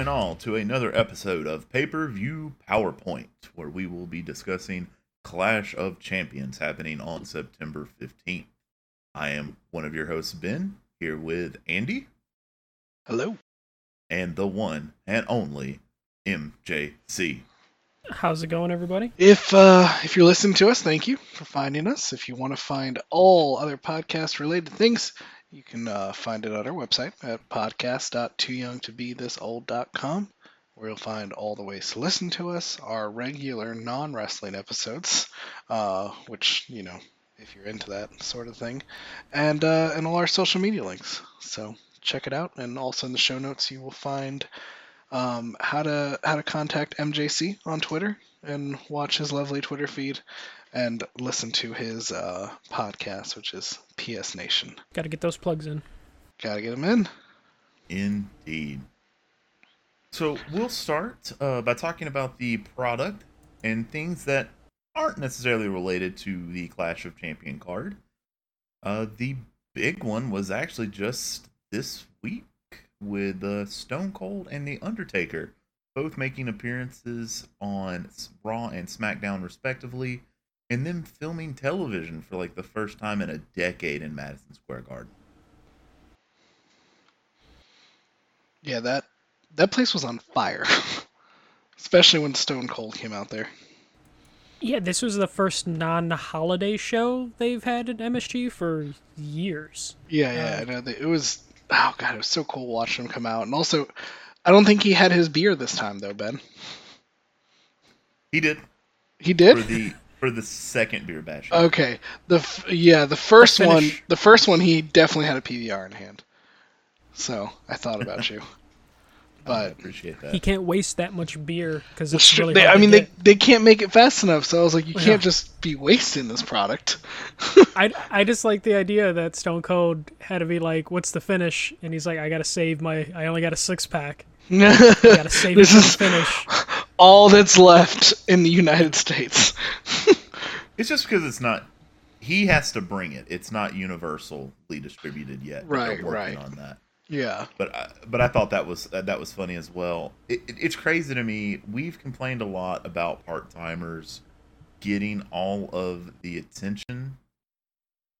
and all to another episode of Pay Per View PowerPoint, where we will be discussing Clash of Champions happening on September 15th. I am one of your hosts, Ben, here with Andy. Hello. And the one and only MJC. How's it going, everybody? If uh, if you're listening to us, thank you for finding us. If you want to find all other podcast related things, you can uh, find it on our website at podcast.tooyoungtobethisold.com, where you'll find all the ways to listen to us, our regular non wrestling episodes, uh, which you know if you're into that sort of thing, and uh, and all our social media links. So check it out, and also in the show notes you will find um, how to how to contact MJC on Twitter and watch his lovely Twitter feed and listen to his uh, podcast, which is PS Nation. Got to get those plugs in. Got to get them in. Indeed. So we'll start uh, by talking about the product and things that aren't necessarily related to the Clash of Champion card. Uh, the big one was actually just this week with uh, Stone Cold and The Undertaker, both making appearances on Raw and SmackDown, respectively, and then filming television for like the first time in a decade in Madison Square Garden. Yeah, that that place was on fire, especially when Stone Cold came out there. Yeah, this was the first non-holiday show they've had at MSG for years. Yeah, yeah, uh, I know. It was oh god, it was so cool watching him come out, and also, I don't think he had his beer this time though, Ben. He did. He did for the for the second beer bash. Okay, the yeah the first one the first one he definitely had a PBR in hand, so I thought about you. But I appreciate that. He can't waste that much beer because it's really they, I mean, get. they they can't make it fast enough. So I was like, you can't yeah. just be wasting this product. I, I just like the idea that Stone Cold had to be like, "What's the finish?" And he's like, "I gotta save my. I only got a six pack. I gotta save this is finish." All that's left in the United States. it's just because it's not. He has to bring it. It's not universally distributed yet. Right, right. On that. Yeah. But I, but I thought that was that was funny as well. It, it, it's crazy to me. We've complained a lot about part timers getting all of the attention.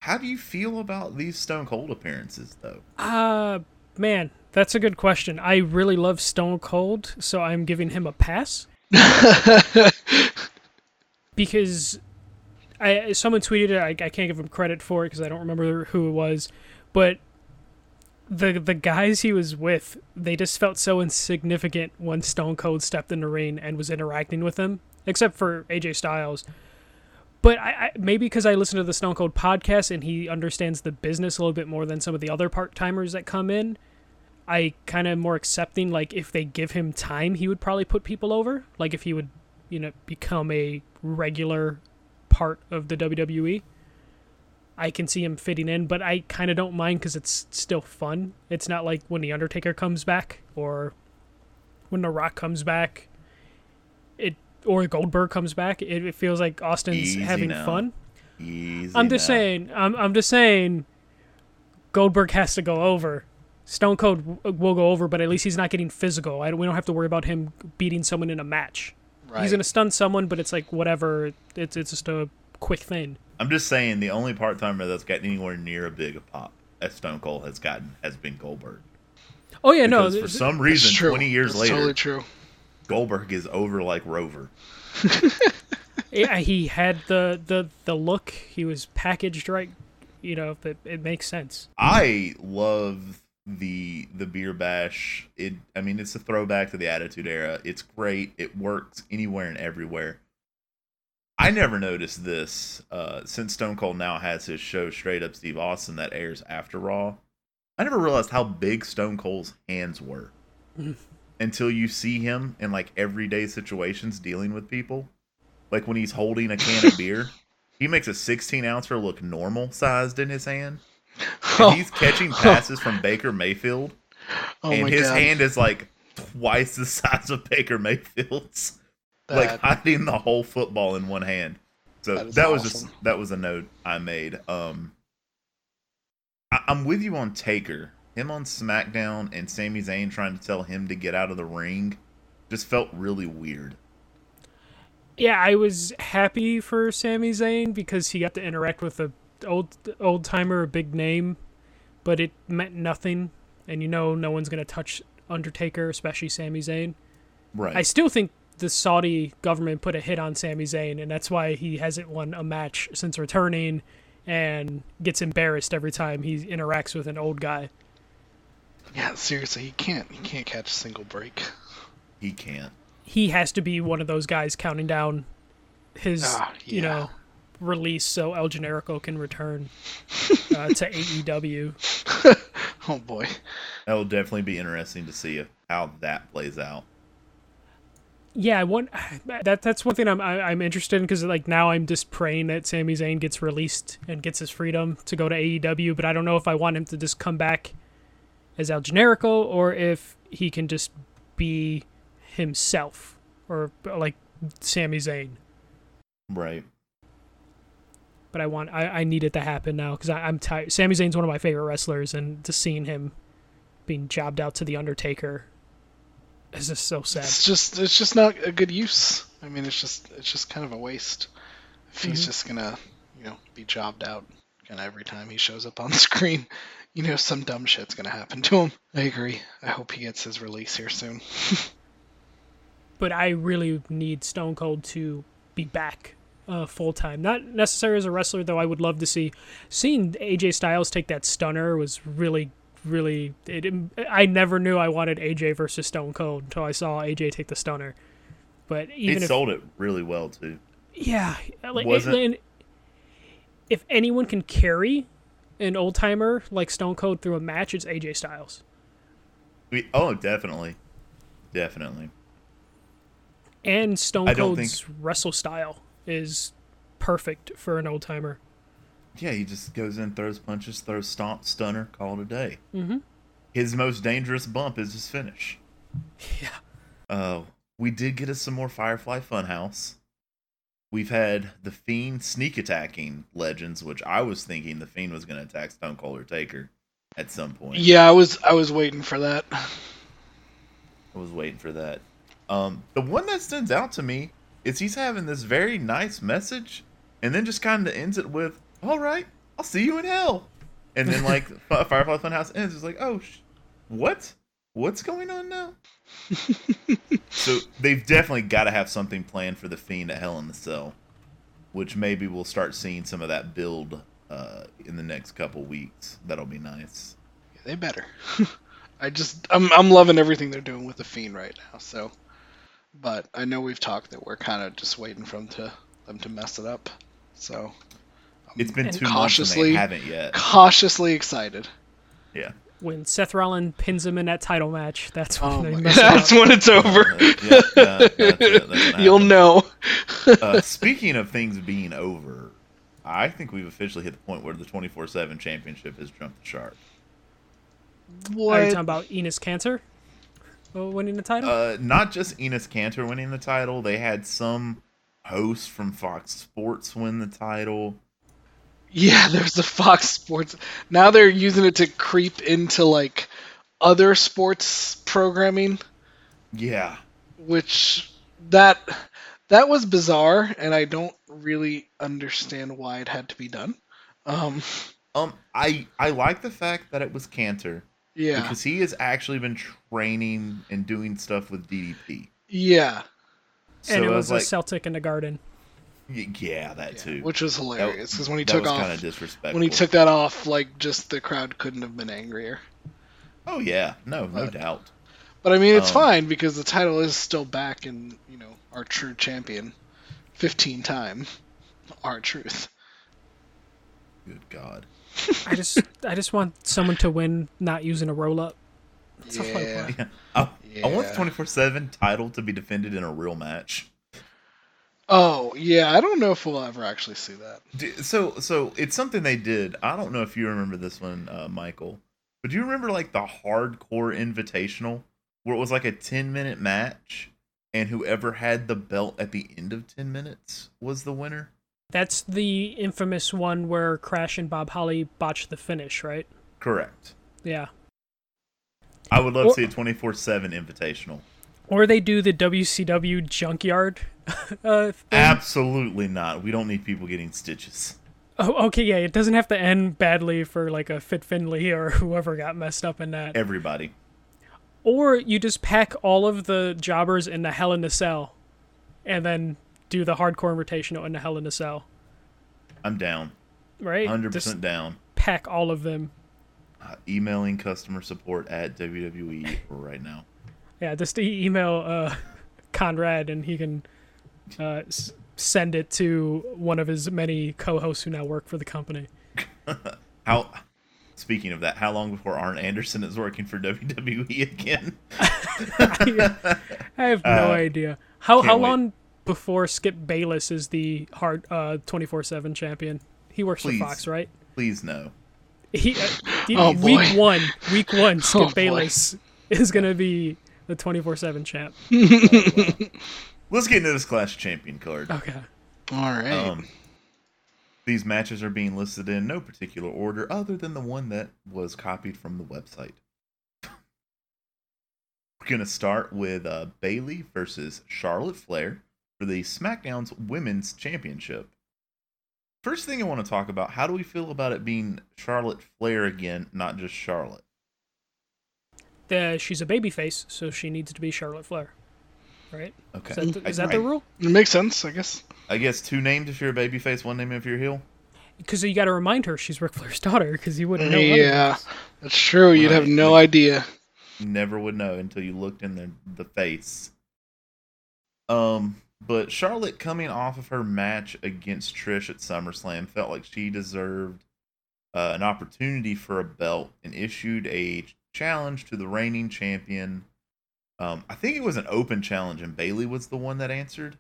How do you feel about these Stone Cold appearances, though? Uh, man, that's a good question. I really love Stone Cold, so I'm giving him a pass. because I someone tweeted it. I, I can't give him credit for it because I don't remember who it was, but the the guys he was with, they just felt so insignificant when Stone Cold stepped in the ring and was interacting with them, except for AJ Styles. But I, I maybe because I listen to the Stone Cold podcast and he understands the business a little bit more than some of the other part timers that come in. I kind of more accepting like if they give him time, he would probably put people over. Like if he would, you know, become a regular part of the WWE. I can see him fitting in, but I kind of don't mind because it's still fun. It's not like when the Undertaker comes back or when The Rock comes back, it or Goldberg comes back. It, it feels like Austin's Easy having now. fun. Easy I'm just now. saying. I'm I'm just saying. Goldberg has to go over. Stone Cold uh, will go over, but at least he's not getting physical. I, we don't have to worry about him beating someone in a match. Right. He's gonna stun someone, but it's like whatever. It's it's just a quick thing. I'm just saying the only part timer that's gotten anywhere near a big a pop as Stone Cold has gotten has been Goldberg. Oh yeah, because no. For some reason, twenty years that's later, totally true. Goldberg is over like Rover. yeah, he had the the the look. He was packaged right. You know, it, it makes sense. I love the the beer bash. It. I mean, it's a throwback to the Attitude Era. It's great. It works anywhere and everywhere. I never noticed this uh, since Stone Cold now has his show Straight Up Steve Austin that airs after Raw. I never realized how big Stone Cold's hands were until you see him in like everyday situations dealing with people. Like when he's holding a can of beer, he makes a 16 ouncer look normal sized in his hand. And he's catching passes from Baker Mayfield, oh and his God. hand is like twice the size of Baker Mayfield's like hiding the whole football in one hand. So that, that was just that was a note I made. Um, I, am with you on Taker. him on SmackDown and Sami Zayn trying to tell him to get out of the ring just felt really weird. Yeah, I was happy for Sami Zayn because he got to interact with a old old timer, a big name, but it meant nothing. And you know, no one's gonna touch Undertaker, especially Sami Zayn. Right. I still think the Saudi government put a hit on Sami Zayn, and that's why he hasn't won a match since returning, and gets embarrassed every time he interacts with an old guy. Yeah, seriously, he can't. He can't catch a single break. he can't. He has to be one of those guys counting down his, Ah, you yeah. know, release so El Generico can return uh, to AEW. Oh boy. That'll definitely be interesting to see how that plays out. Yeah, I want that. That's one thing I'm I, I'm interested in because like now I'm just praying that Sami Zayn gets released and gets his freedom to go to AEW, but I don't know if I want him to just come back as El Generico or if he can just be himself or like Sami Zayn. Right. But I want I, I need it to happen now because I'm tired. Sami Zayn's one of my favorite wrestlers, and just seeing him being jobbed out to the Undertaker is just so sad. It's just it's just not a good use. I mean, it's just it's just kind of a waste. If he's Mhm. just gonna, you know, be jobbed out kind of every time he shows up on screen, you know, some dumb shit's gonna happen to him. I agree. I hope he gets his release here soon. but I really need Stone Cold to be back uh, full time. Not necessarily as a wrestler, though. I would love to see seeing AJ Styles take that stunner was really, really. It, I never knew I wanted AJ versus Stone Cold until I saw AJ take the stunner. But even it if sold it really well too. yeah, like Wasn't- if anyone can carry an old timer like Stone Cold through a match, it's AJ Styles. We, oh, definitely, definitely. And Stone Cold's wrestle style is perfect for an old timer. Yeah, he just goes in, throws punches, throws stomp, stunner, call it a day. Mm-hmm. His most dangerous bump is his finish. Yeah. Uh, we did get us some more Firefly Funhouse. We've had the Fiend sneak attacking Legends, which I was thinking the Fiend was going to attack Stone Cold or Taker at some point. yeah, I was I was waiting for that. I was waiting for that. Um, the one that stands out to me is he's having this very nice message, and then just kind of ends it with, "All right, I'll see you in hell," and then like F- Firefly Funhouse ends. It's like, "Oh, sh- what? What's going on now?" so they've definitely got to have something planned for the Fiend at Hell in the Cell, which maybe we'll start seeing some of that build uh, in the next couple weeks. That'll be nice. They better. I just I'm I'm loving everything they're doing with the fiend right now. So, but I know we've talked that we're kind of just waiting for them to them to mess it up. So, I'm It's been And two months and they haven't yet. cautiously excited. Yeah. When Seth Rollins pins him in that title match, that's when Oh they mess that's up. when it's over. Yeah, yeah, it. You'll know. Uh, speaking of things being over, I think we've officially hit the point where the 24 7 championship has jumped the shark. What? Are you talking about Enes Kanter winning the title? Uh, not just Enes Kanter winning the title, they had some host from Fox Sports win the title. Yeah, there's the Fox Sports. Now they're using it to creep into like other sports programming, Yeah. which that that was bizarre, and I don't really understand why it had to be done. Um, Um, I I like the fact that it was Kanter yeah, because he has actually been training and doing stuff with DDP. yeah, So and it I was, was like, a Celtic in the garden. yeah, that yeah, too. which was hilarious because when he that took was off, kind of disrespectful. when he took that off, like just the crowd couldn't have been angrier. oh yeah, no, no doubt. But I mean, it's Um, fine because the title is still back, and you know, our true champion, fifteen time, R-Truth. Good God. I just I just want someone to win not using a roll up. That's all I Yeah. want. Yeah. I, I want the 24 7 title to be defended in a real match. Oh yeah, I don't know if we'll ever actually see that. So, so it's something they did. I don't know if you remember this one, uh, Michael, but do you remember like the hardcore invitational where it was like a 10 minute match and whoever had the belt at the end of 10 minutes was the winner? That's the infamous one where Crash and Bob Holly botched the finish, right? Correct. Yeah. I would love Or- to see a 24 7 invitational. Or they do the WCW junkyard. uh, thing. Absolutely not. We don't need people getting stitches. Oh, okay, yeah. It doesn't have to end badly for like a Fit Finlay or whoever got messed up in that. Everybody. Or you just pack all of the jobbers in the Hell in a Cell, and then do the Hardcore rotational in the Hell in a Cell. I'm down. Right? 100% Just down. pack all of them. Uh, emailing customer support at WWE right now. Yeah, just email uh, Conrad, and he can uh, s- send it to one of his many co-hosts who now work for the company. How? Speaking of that, how long before Arn Anderson is working for WWE again? I have no Uh, idea. How how wait. long before Skip Bayless is the hard uh twenty four seven champion? He works Please. for Fox, right? Please no. He, uh, he- Oh, boy. week one, week one, Skip Oh, boy. Bayless is gonna be the twenty four seven champ. Let's get into this Clash Champion card. Okay. All right. Um, these matches are being listed in no particular order other than the one that was copied from the website. We're going to start with uh, Bayley versus Charlotte Flair for the SmackDown's Women's Championship. First thing I want to talk about how do we feel about it being Charlotte Flair again, not just Charlotte? The, she's a babyface, so she needs to be Charlotte Flair, right? Okay. Is that, the, is that I, the rule? it makes sense, I guess. I guess two names if you're a babyface, one name if you're a heel. Because you got to remind her she's Ric Flair's daughter, because you wouldn't know. Yeah, otherwise. that's true. You'd have Right. no idea. Never would know until you looked in the the face. Um, but Charlotte coming off of her match against Trish at SummerSlam felt like she deserved uh, an opportunity for a belt and issued a challenge to the reigning champion. Um, I think it was an open challenge, and Bayley was the one that answered.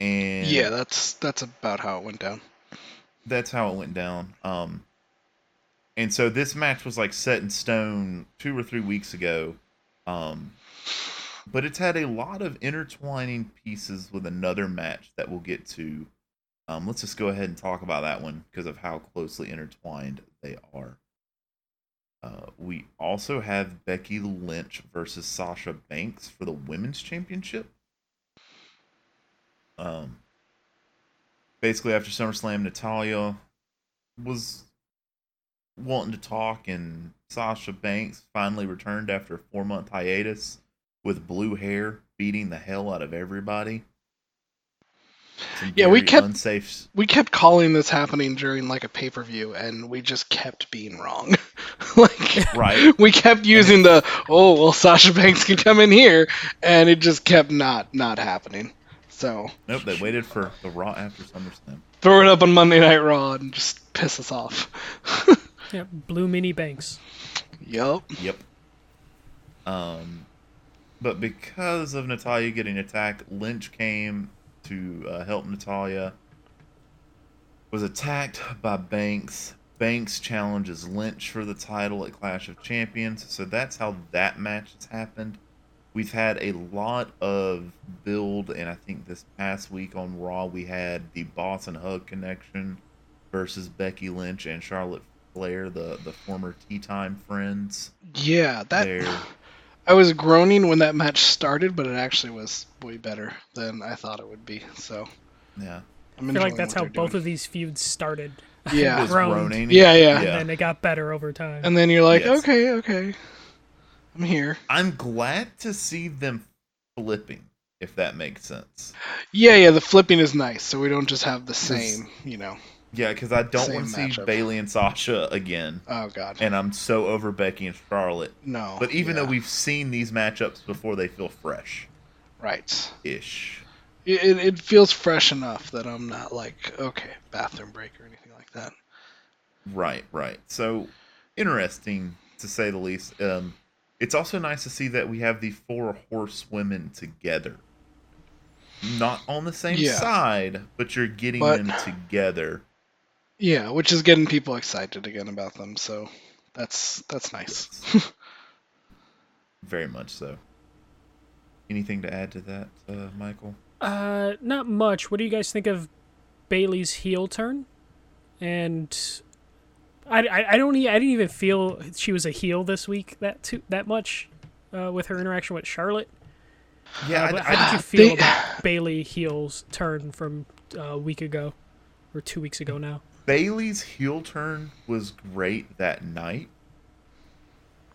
And Yeah, that's that's about how it went down. that's how it went down. Um, and so this match was like set in stone two or three weeks ago. Um, but it's had a lot of intertwining pieces with another match that we'll get to. Um, let's just go ahead and talk about that one because of how closely intertwined they are. Uh, we also have Becky Lynch versus Sasha Banks for the women's championship. Um, basically, after SummerSlam, Natalya was wanting to talk, and Sasha Banks finally returned after a four month hiatus with blue hair, beating the hell out of everybody. Yeah, we kept- unsafe. We kept calling this happening during like a pay per view, and we just kept being wrong. like, Right. we kept using the oh well, Sasha Banks can come in here, and it just kept not not happening. So Nope, they waited for the Raw after SummerSlam. throw it up on Monday Night Raw and just piss us off. Yeah, Blue Mini Banks. Yep. Yep. Um, but because of Natalya getting attacked, Lynch came to uh, help Natalya. Was attacked by Banks. Banks challenges Lynch for the title at Clash of Champions. So that's how that match has happened. We've had a lot of build, and I think this past week on Raw we had the Boss and Hug connection versus Becky Lynch and Charlotte Flair, the the former Tea Time friends. Yeah, that There. I was groaning when that match started, but it actually was way better than I thought it would be. So Yeah. I'm I feel like that's how both doing. of these feuds started. Yeah. Groaned. groaning. Yeah, yeah. And then it got better over time. And then you're like, Yes. okay, okay, I'm here. I'm glad to see them flipping, if that makes sense. Yeah, yeah. The flipping is nice, so we don't just have the same, you know. Yeah, because I don't want to see matchup. Bayley and Sasha again, Oh God, and I'm so over Becky and Charlotte. no. But even yeah. though we've seen these matchups before, they feel fresh right, ish. it, it it feels fresh enough that I'm not like okay, bathroom break or anything like that. Right, right. So interesting to say the least. Um, it's also nice to see that we have the four horsewomen together. Not on the same Yeah. side, but you're getting But- them together. Yeah, which is getting people excited again about them. So that's that's nice. Very much so. Anything to add to that, uh, Michael? Uh, not much. What do you guys think of Bayley's heel turn? And I, I, I don't e- I didn't even feel she was a heel this week that too, that much uh, with her interaction with Charlotte. Yeah, Uh, I- but I- how did you feel They- about Bayley heel's turn from uh, a week ago or two weeks ago now? Bayley's heel turn was great that night,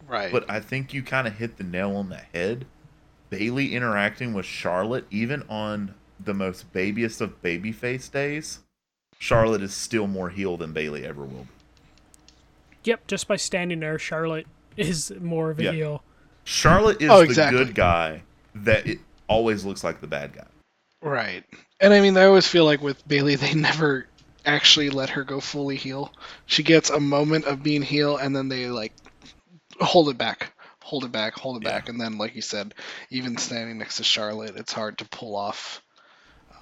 Right. but I think you kind of hit the nail on the head. Bayley interacting with Charlotte, even on the most babyest of babyface days, Charlotte is still more heel than Bayley ever will be. Yep, just by standing there, Charlotte is more of a Yeah. heel. Charlotte is Oh, the good guy that it always looks like the bad guy. Right. And I mean, I always feel like with Bayley, they never actually let her go fully heel. She gets a moment of being heel, and then they like hold it back, hold it back, hold it Yeah. back, and then, like you said, even standing next to Charlotte, it's hard to pull off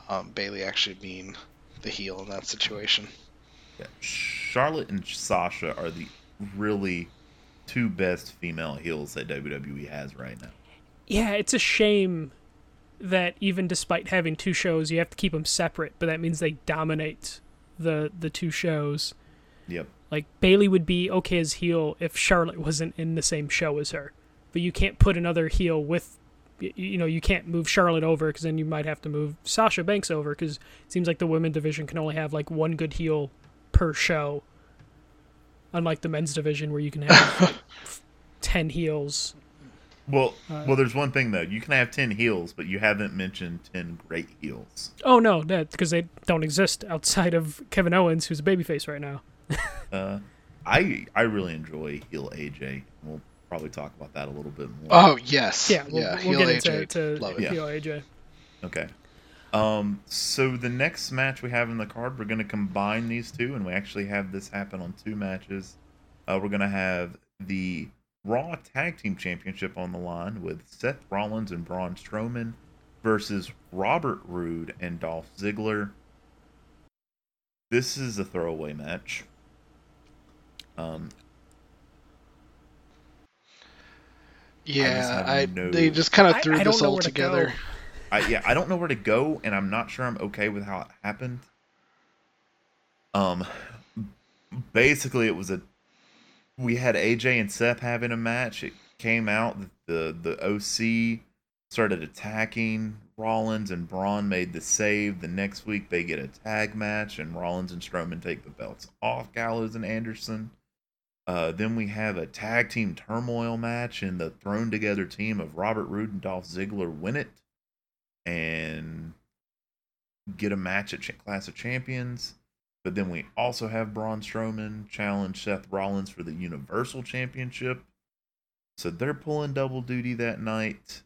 um, Bayley actually being the heel in that situation. Yeah. Charlotte and Sasha are the really two best female heels that WWE has right now. Yeah, it's a shame that even despite having two shows, you have to keep them separate, but that means they dominate the the two shows. Yep. Like Bayley would be okay as heel if Charlotte wasn't in the same show as her, but you can't put another heel with. You know, you can't move Charlotte over because then you might have to move Sasha Banks over because it seems like the women division can only have like one good heel per show, unlike the men's division where you can have like, ten heels. Well, Uh, well, there's one thing though. You can have ten heels, but you haven't mentioned ten great heels. Oh no, that because they don't exist outside of Kevin Owens, who's a babyface right now. Uh, I I really enjoy heel AJ. We'll probably talk about that a little bit more. Oh yes, Yeah, we'll, yeah. we'll heel get into AJ, to love it. Yeah. heel AJ. Okay. Um, so the next match we have in the card, we're going to combine these two, and we actually have this happen on two matches. Uh, we're going to have the Raw Tag Team Championship on the line with Seth Rollins and Braun Strowman versus Robert Roode and Dolph Ziggler. This is a throwaway match. Um, Yeah, have I, no- they just kind of threw I this know all where to together. I yeah, I don't know where to go, and I'm not sure I'm okay with how it happened. Um, basically, it was a we had AJ and Seth having a match. It came out that the the OC started attacking Rollins, and Braun made the save. The next week, they get a tag match, and Rollins and Strowman take the belts off Gallows and Anderson. Uh, then we have a tag team turmoil match, and the thrown together team of Robert Roode and Dolph Ziggler win it and get a match at Clash of Champions. But then we also have Braun Strowman challenge Seth Rollins for the Universal Championship. So they're pulling double duty that night.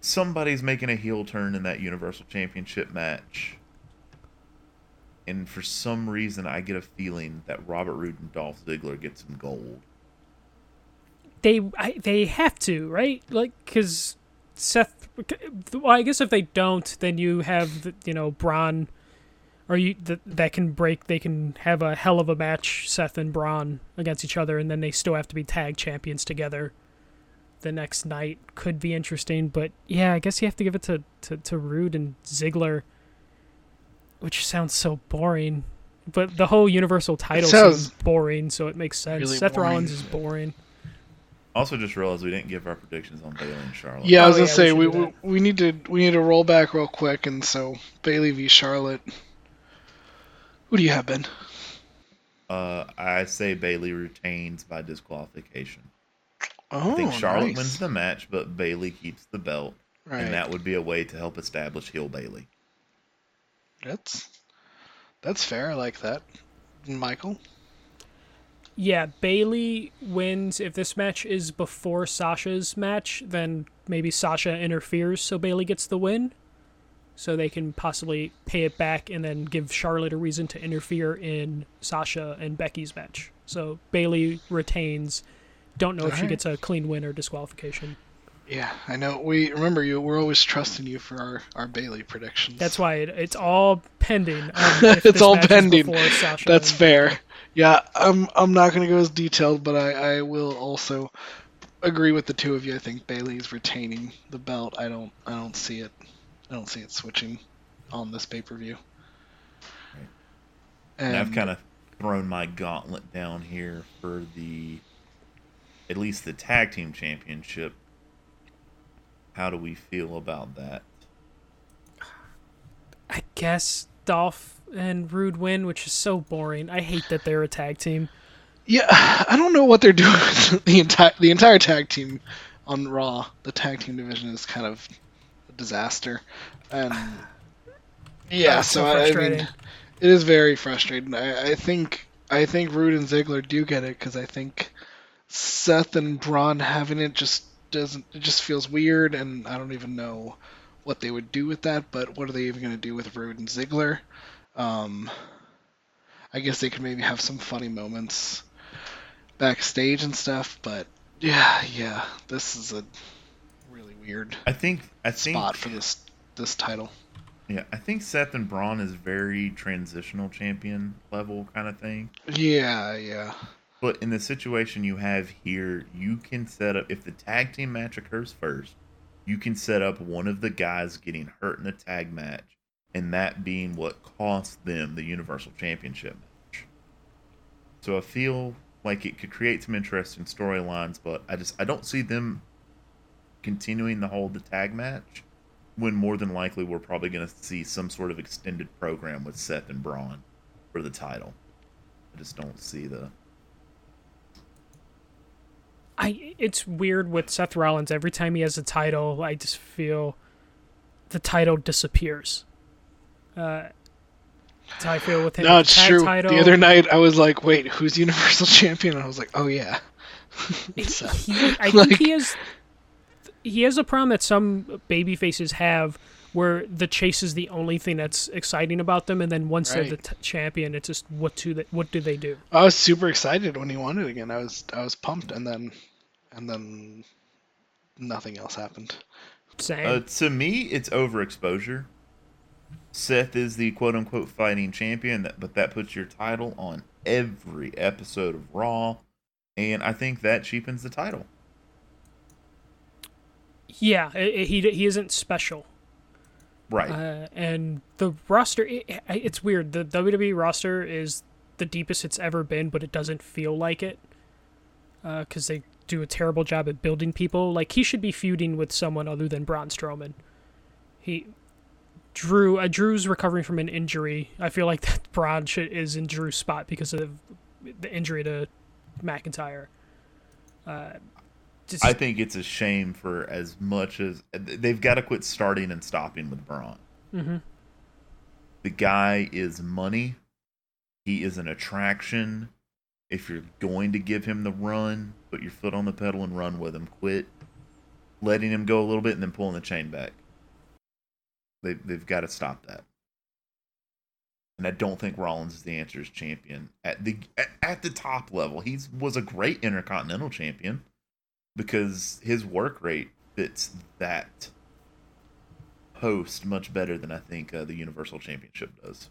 Somebody's making a heel turn in that Universal Championship match. And for some reason, I get a feeling that Robert Roode and Dolph Ziggler get some gold. They I, they have to right, like because Seth. Well, I guess if they don't, then you have you know Braun, or you that that can break. They can have a hell of a match, Seth and Braun against each other, and then they still have to be tag champions together. The next night could be interesting, but yeah, I guess you have to give it to to, to Roode and Ziggler, which sounds so boring. But the whole Universal title sounds seems boring, so it makes sense. really Seth boring. Rollins is boring. Also, just realized we didn't give our predictions on Bayley and Charlotte. Yeah, I was Oh, gonna yeah, we say should we, we we need to we need to roll back real quick, and so Bayley v Charlotte. Who do you have, Ben? Uh, I say Bayley retains by disqualification. Oh, I think Charlotte nice. wins the match, but Bayley keeps the belt, Right. and that would be a way to help establish heel Bayley. That's that's fair. I like that. Michael. Yeah, Bayley wins. If this match is before Sasha's match, then maybe Sasha interferes so Bayley gets the win. So they can possibly pay it back and then give Charlotte a reason to interfere in Sasha and Becky's match. So Bayley retains. Don't know if she gets a clean win or disqualification. Yeah, I know. We remember you. We're always trusting you for our, our Bayley predictions. That's why it, it's all pending. Um, It's all pending. That's fair. Yeah, I'm I'm not gonna go as detailed, but I, I will also agree with the two of you. I think Bayley's retaining the belt. I don't I don't see it I don't see it switching on this pay per view. And, I've kind of thrown my gauntlet down here for the at least the tag team championship. How do we feel about that? I guess Dolph and Roode win, which is so boring. I hate that they're a tag team. Yeah, I don't know what they're doing. the entire the entire tag team on Raw, the tag team division is kind of a disaster, and yeah, so so I, mean, it is very frustrating. I, I think I think Roode and Ziggler do get it because I think Seth and Braun having it just doesn't. It just feels weird, and I don't even know what they would do with that. But what are they even going to do with Roode and Ziggler? Um, I guess they could maybe have some funny moments backstage and stuff, but yeah, yeah, this is a weird I think I think spot for this this title. yeah, I think Seth and Braun is very transitional champion level kind of thing. Yeah, yeah. But in the situation you have here, you can set up if the tag team match occurs first, you can set up one of the guys getting hurt in the tag match, and that being what cost them the Universal Championship match. So I feel like it could create some interesting storylines, but I just I don't see them continuing to hold the tag match when more than likely we're probably going to see some sort of extended program with Seth and Braun for the title. I just don't see the I it's weird with Seth Rollins. Every time he has a title, I just feel the title disappears. Uh, that's how I feel with him. No, the it's true. Title. The other night I was like, wait, who's Universal Champion? And I was like, oh yeah. It's Seth. he, I Like- think he has he has a problem that some baby faces have where the chase is the only thing that's exciting about them and then once they're the t- champion it's just what do they what do they do I was super excited when he won it again. I was I was pumped, and then and then nothing else happened. same Uh, to me, it's overexposure. Seth is the quote unquote fighting champion, that- but that puts your title on every episode of Raw, and I think that cheapens the title. Yeah i i- he he isn't special. Right. uh, and the roster it, it's weird. The WWE roster is the deepest it's ever been but it doesn't feel like it because they do a terrible job at building people. Like he should be feuding with someone other than Braun Strowman. He Drew uh, Drew's recovering from an injury. I feel like that Braun should, is in Drew's spot because of the injury to McIntyre. Uh, just, I think it's a shame for as much as they've got to quit starting and stopping with Braun. Mhm. The guy is money. He is an attraction. If you're going to give him the run, put your foot on the pedal and run with him. Quit letting him go a little bit and then pulling the chain back. They, they've got to stop that. And I don't think Rollins is the answer as champion at the at, at the top level. He was a great intercontinental champion because his work rate fits that post much better than I think uh, the Universal Championship does.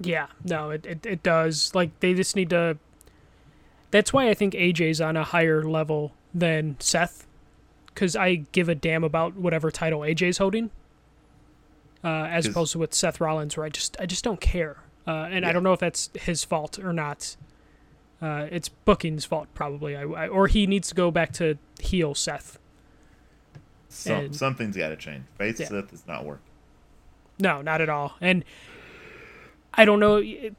Yeah, no, it, it, it does. Like, they just need to. That's why I think AJ's on a higher level than Seth. Because I give a damn about whatever title AJ's holding. Uh, as opposed to with Seth Rollins, where I just I just don't care. Uh, and I don't know if that's his fault or not. Uh, it's booking's fault probably, I, I, or he needs to go back to heel Seth. Some, And- something's got to change. Face Yeah. Seth is not working. No, not at all. And I don't know. It,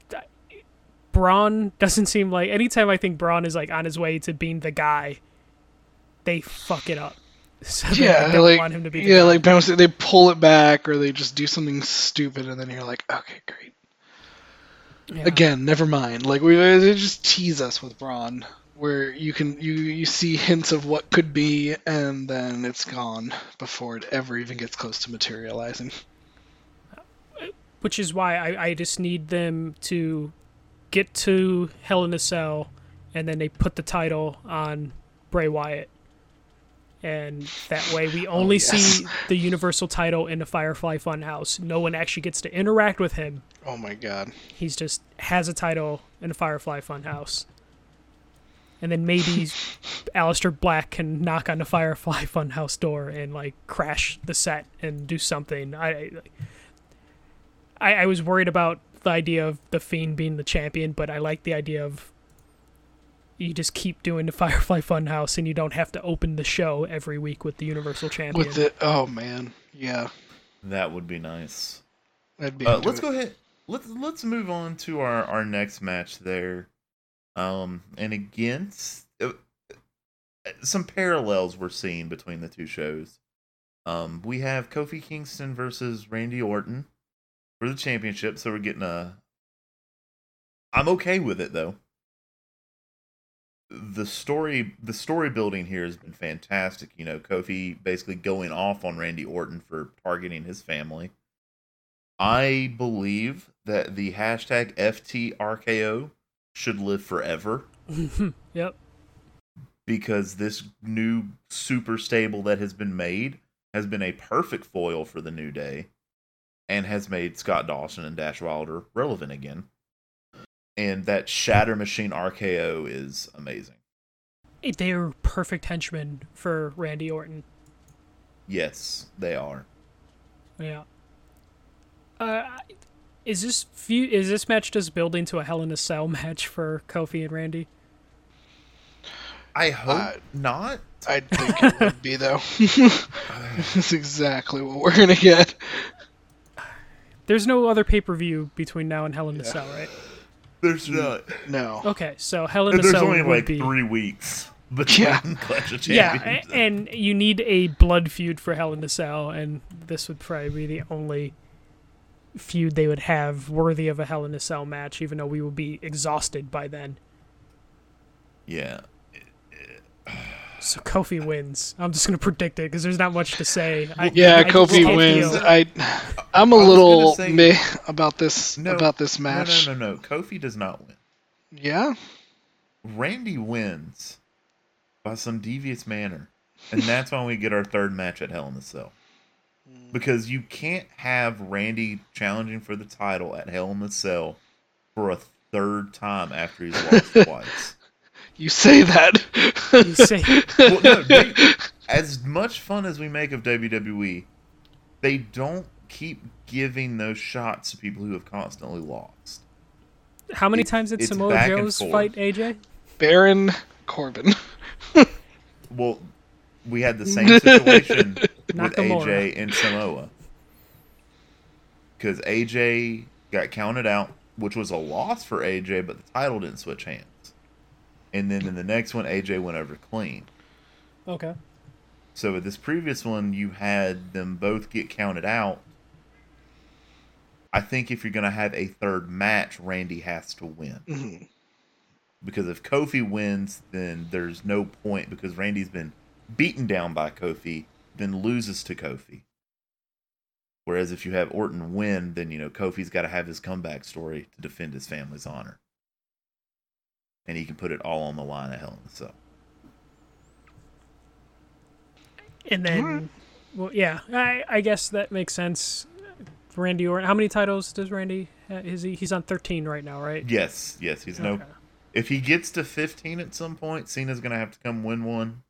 Braun doesn't seem like anytime I think Braun is like on his way to being the guy, they fuck it up. So then Yeah, I don't like want him to be. The yeah, guy. like they pull it back or they just do something stupid, and then you're like, okay, great. Yeah. Again, never mind. Like we they just tease us with Braun, where you can you you see hints of what could be, and then it's gone before it ever even gets close to materializing. which is why I, I just need them to get to Hell in a Cell, and then they put the title on Bray Wyatt, and that way we oh, only yes. see the Universal title in the Firefly Funhouse. No one actually gets to interact with him. Oh my god. He's just has a title in the Firefly Funhouse. And then maybe Aleister Black can knock on the Firefly Funhouse door and like crash the set and do something. I I, I was worried about the idea of the Fiend being the champion, but I like the idea of you just keep doing the Firefly Funhouse and you don't have to open the show every week with the Universal Champion. With the oh man, yeah, That would be nice. I'd be. Uh, let's it. go ahead. Let's let's move on to our our next match there. Um, and against uh, some parallels we're seeing between the two shows. Um, we have Kofi Kingston versus Randy Orton for the championship, so we're getting a. I'm okay with it though. The story, the story building here has been fantastic. You know, Kofi basically going off on Randy Orton for targeting his family. I believe that the hashtag FTRKO should live forever yep. because this new super stable that has been made has been a perfect foil for the New Day and has made Scott Dawson and Dash Wilder relevant again. And that Shatter Machine RKO is amazing. They're perfect henchmen for Randy Orton. Yes, they are. Yeah. Uh, is this few? Is this match just building to a Hell in a Cell match for Kofi and Randy? I hope Uh, not. I think it would be though. That's exactly what we're gonna get. There's no other pay per view between now and Hell in a Yeah. Cell, right? There's not. No. Okay, so Hell in a There's only like be three weeks between Yeah. Clash of Champions. a- and you need a blood feud for Hell in a Cell, and this would probably be the only feud they would have worthy of a Hell in a Cell match, even though we will be exhausted by then. yeah. So Kofi wins. I'm just gonna predict it because there's not much to say. I, Yeah, I just Kofi can't wins. feel- I, I'm a I was little gonna say- meh about this No, about this match. no, no, no. Kofi does not win. Yeah, Randy wins by some devious manner. And that's why we get our third match at Hell in a Cell. Because you can't have Randy challenging for the title at Hell in a Cell for a third time after he's lost twice. You say that. You say Well, no, they, as much fun as we make of WWE, they don't keep giving those shots to people who have constantly lost. how many It's- times did Samoa Joe's fight AJ? Baron Corbin. Well, we had the same situation with Nakamura. AJ and Samoa. Because AJ got counted out, which was a loss for AJ, but the title didn't switch hands. And then in the next one, AJ went over clean. Okay. So with this previous one, you had them both get counted out. I think if you're going to have a third match, Randy has to win. Mhm. Because if Kofi wins, then there's no point because Randy's been beaten down by Kofi, then loses to Kofi. Whereas if you have Orton win, then you know Kofi's got to have his comeback story to defend his family's honor, and he can put it all on the line at Hell in a Cell. And then, Alright. well, yeah, I I guess that makes sense. Randy Orton. How many titles does Randy? Is he? He's on 13 right now, right? Yes, yes, he's no. If he gets to 15 at some point, Cena's gonna have to come win one.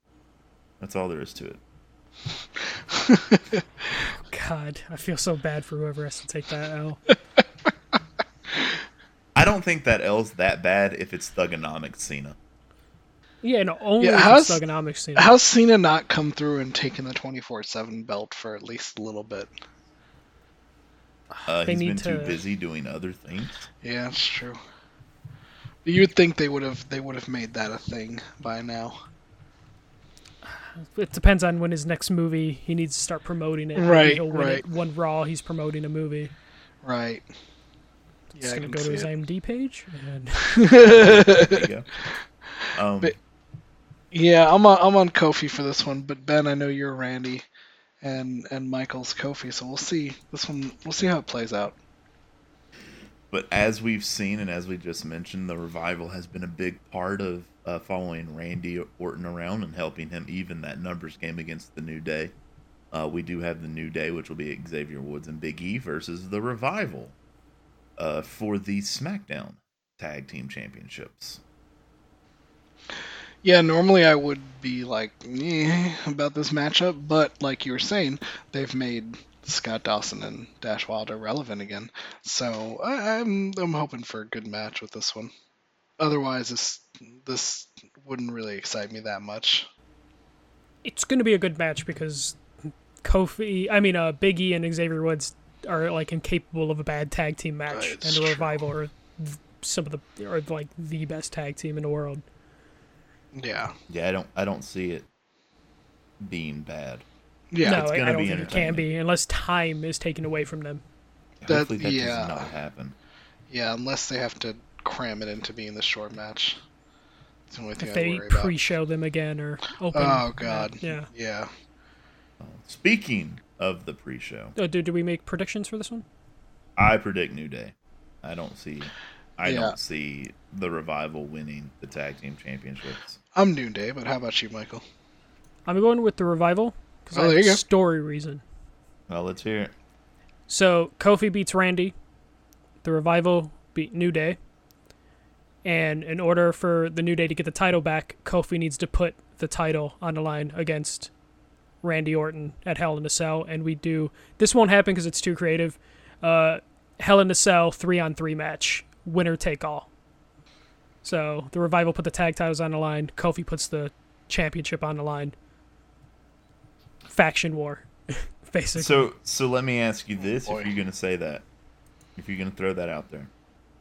That's all there is to it. God, I feel so bad for whoever has to take that L. I don't think that L's that bad if it's Thuganomics Cena. Yeah, no, only Yeah, how's- it's Thuganomics scene. How's Cena not come through and taken the 24/7 belt for at least a little bit? Uh, They he's need been too busy doing other things. Yeah, that's true. You'd think they would have they would have made that a thing by now. It depends on when his next movie. He needs to start promoting it. Maybe Right, he'll win it right. One Raw, he's promoting a movie. Right. He's Yeah, I gonna can go to his it. IMD page. And There you go. Um, But- Yeah, I'm on, I'm on Kofi for this one, but Ben, I know you're Randy, and and Michael's Kofi, so we'll see this one. We'll see how it plays out. But as we've seen and as we just mentioned, the revival has been a big part of uh, following Randy Orton around and helping him even that numbers game against the New Day. Uh, we do have the New Day, which will be Xavier Woods and Big E versus the Revival uh, for the SmackDown Tag Team Championships. Yeah, normally I would be like eh, about this matchup, but like you were saying, they've made Scott Dawson and Dash Wilder relevant again. So I, I'm I'm hoping for a good match with this one. Otherwise, this this wouldn't really excite me that much. It's going to be a good match because Kofi, I mean, uh, Big E and Xavier Woods are like incapable of a bad tag team match, It's and the true. Revival are some of the are like the best tag team in the world. Yeah, Yeah, I don't I don't see it being bad. yeah, no, it's I, I gonna don't be think it can be unless time is taken away from them. That- Hopefully that yeah. does not happen. yeah. Unless they have to cram it into being the short match. It's the only thing If they worry pre-show them again or open. Oh God. Yeah. Yeah. Speaking of the pre-show, Oh, do, do we make predictions for this one? I predict New Day. I don't see I Yeah. don't see the revival winning the tag team championships. I'm New Day, but how about you, Michael? I'm going with the Revival because Oh, I there have you go. story reason. Well, let's hear it. So Kofi beats Randy. The Revival beat New Day. And in order for the New Day to get the title back, Kofi needs to put the title on the line against Randy Orton at Hell in a Cell. And we do. This won't happen because it's too creative. Uh, Hell in a Cell three on three match, winner take all. So the Revival put the tag titles on the line. Kofi puts the championship on the line. Faction war, basically. So so let me ask you this boy. if you're going to say that. If you're going to throw that out there.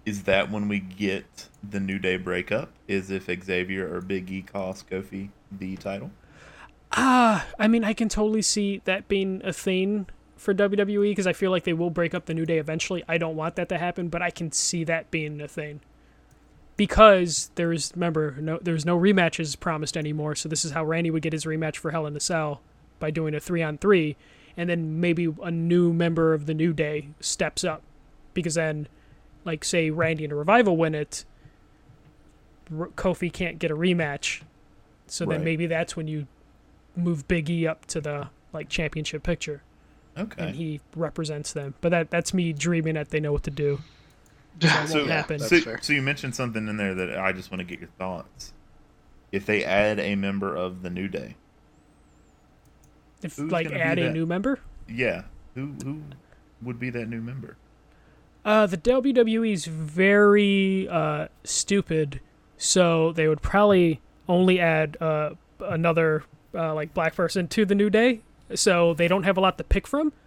Is that when we get the New Day breakup? Is if Xavier or Big E cost Kofi the title? Ah, I mean, I can totally see that being a thing for WWE because I feel like they will break up the New Day eventually. I don't want that to happen, but I can see that being a thing because there's remember no there's no rematches promised anymore. So this is how Randy would get his rematch for Hell in a Cell by doing a three on three, and then maybe a new member of the New Day steps up because then, like say Randy and the Revival win it, R- Kofi can't get a rematch. So then maybe that's when you move Big E up to the like championship picture, Okay. and he represents them. But that that's me dreaming that they know what to do. That so, won't so, so you mentioned something in there that I just want to get your thoughts. If they add a member of the New Day, If Who's like add a that? new member, yeah, who who would be that new member? uh, the WWE's very uh stupid, so they would probably only add uh another uh, like black person to the New Day, so they don't have a lot to pick from.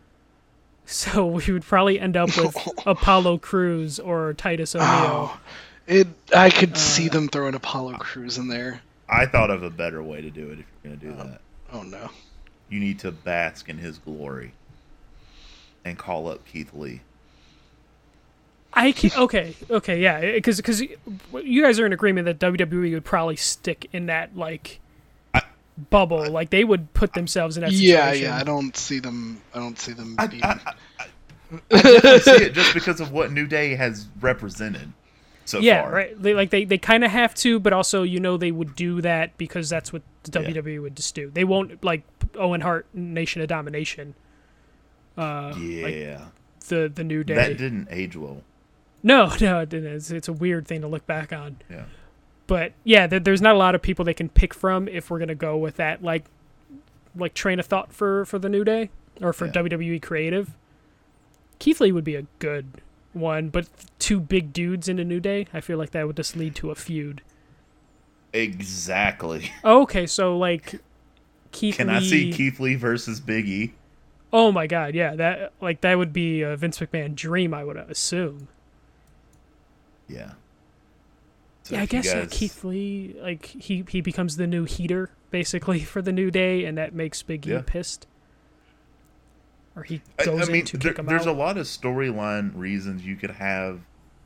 So we would probably end up with Apollo Crews or Titus O'Neil. Oh, it. I could Uh, see them throwing Apollo Crews in there. I thought of a better way to do it. If you're going to do Um, that, Oh no. you need to bask in his glory and call up Keith Lee. I can okay, okay, yeah, because because you guys are in agreement that WWE would probably stick in that like bubble, like they would put themselves in that Yeah, situation. yeah. I don't see them. I don't see them I, being. I, I, I definitely see it just because of what New Day has represented so yeah, far. right. They like they, they kind of have to, but also you know they would do that because that's what the Yeah. WWE would just do. They won't like Owen Hart Nation of Domination. Uh, like Yeah, the the new day. that didn't age well. no, no, it didn't. It's, it's a weird thing to look back on. Yeah. But yeah, there, there's not a lot of people they can pick from if we're gonna go with that like like train of thought for for the new day or for Yeah. WWE creative. Keith Lee would be a good one, but two big dudes in a new day, I feel like that would just lead to a feud. Exactly. Okay, so like Keith Can Lee. I see Keith Lee versus Big E? Oh my god, yeah, that like that would be a Vince McMahon dream, I would assume. Yeah. So yeah, I guess yeah, guys- Keith Lee, like he he becomes the new heater basically for the new day, and that makes Big E Yeah. pissed. Or he I- goes I, mean, in to there- kick him there's out. a lot of storyline reasons you could have.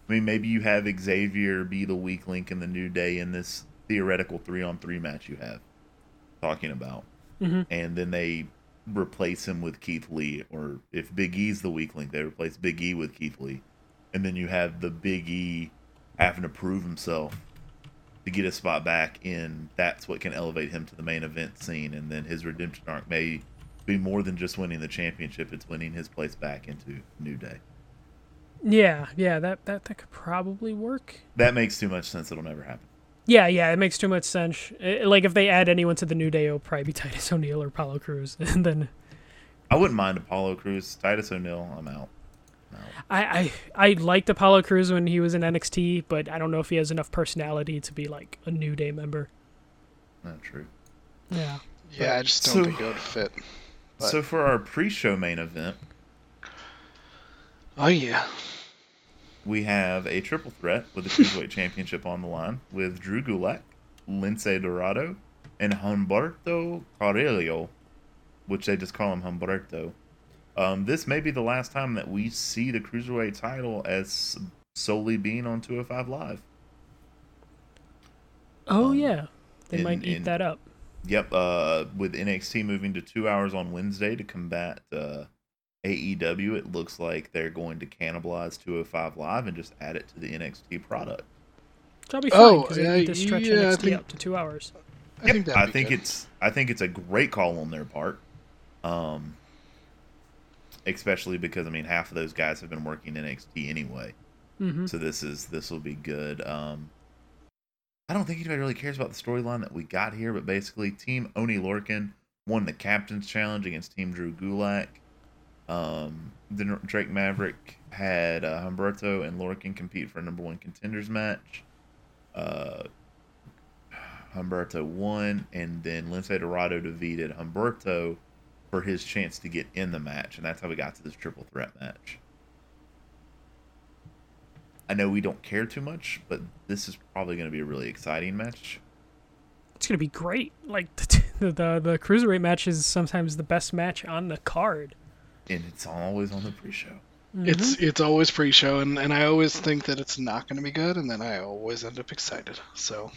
I mean, maybe you have Xavier be the weak link in the New Day in this theoretical three on three match you have talking about, Mhm. and then they replace him with Keith Lee, or if Big E's the weak link, they replace Big E with Keith Lee, and then you have the Big E having to prove himself to get a spot back in. That's what can elevate him to the main event scene, and then his redemption arc may be more than just winning the championship. It's winning his place back into New Day. Yeah, yeah, that, that that could probably work. That makes too much sense. It'll never happen. Yeah, yeah, it makes too much sense. Eh, Like if they add anyone to the New Day, it'll probably be Titus O'Neil or Apollo Crews, and then I wouldn't mind Apollo Crews, Titus O'Neil. I'm out. No. I, I I liked Apollo Crews when he was in NXT, but I don't know if he has enough personality to be like a New Day member. Not true. Yeah. Yeah, I just don't So- think it would fit. But- So for our pre-show main event, Oh yeah. we have a triple threat with the Cruiserweight Championship on the line with Drew Gulak, Lince Dorado, and Humberto Carrillo, which they just call him Humberto. Um, this may be the last time that we see the Cruiserweight title as solely being on 205 Live. Oh Um, yeah. They in- might eat in- that up. Yep, uh, with NXT moving to two hours on Wednesday to combat uh, AEW, it looks like they're going to cannibalize 205 Live and just add it to the NXT product. That'll be fine Oh, because they yeah, need to stretch yeah, NXT think- out to two hours. I Yep, think I think it's I think it's a great call on their part. Um especially because I mean half of those guys have been working NXT anyway. hmm So this is this will be good. Um I don't think anybody really cares about the storyline that we got here, but basically Team Oni Lorcan won the captain's challenge against Team Drew Gulak. Um then Drake Maverick had uh, Humberto and Lorcan compete for a number one contenders match. Uh Humberto won, and then Lince Dorado defeated Humberto for his chance to get in the match, and that's how we got to this triple threat match. I know we don't care too much, but this is probably going to be a really exciting match. It's gonna be great. Like the the, the the cruiserweight match is sometimes the best match on the card. And it's always on the pre-show. It's mm-hmm. it's always pre-show, and, and I always think that it's not going to be good, and then I always end up excited. So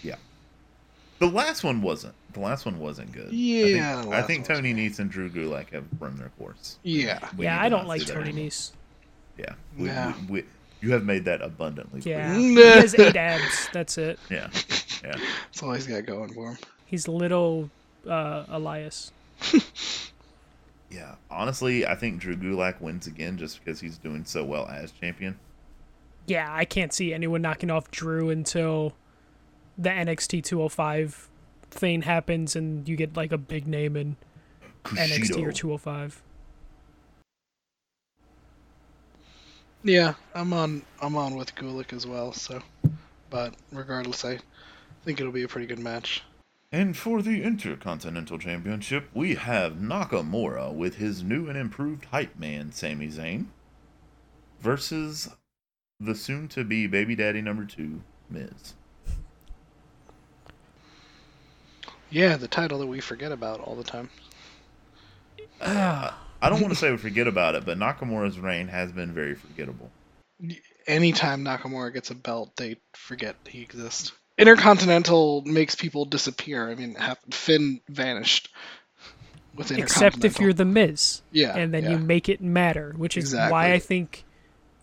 The last one wasn't. The last one wasn't good. Yeah, I think, I think Tony Nese and Drew Gulak have run their course. yeah, We yeah, I don't like see Tony anymore. Nese. Yeah, we, Yeah. We, we, you have made that abundantly Yeah, clear. he has eight abs. That's it. Yeah, yeah. that's all he's got going for him. He's little uh, Elias. Yeah, honestly, I think Drew Gulak wins again just because he's doing so well as champion. Yeah, I can't see anyone knocking off Drew until the NXT 205 thing happens and you get like a big name in NXT or 205. Yeah, I'm on I'm on with Gulak as well. So, but regardless, I think it'll be a pretty good match. And for the Intercontinental Championship, we have Nakamura with his new and improved hype man, Sami Zayn, versus the soon to be baby daddy number two, Miz. Yeah, the title that we forget about all the time. Ah, I don't want to say we forget about it, but Nakamura's reign has been very forgettable. Anytime Nakamura gets a belt, they forget he exists. Intercontinental makes people disappear. I mean, half, Finn vanished with except if you're the Miz, yeah, and then yeah. you make it matter, which is Exactly. why I think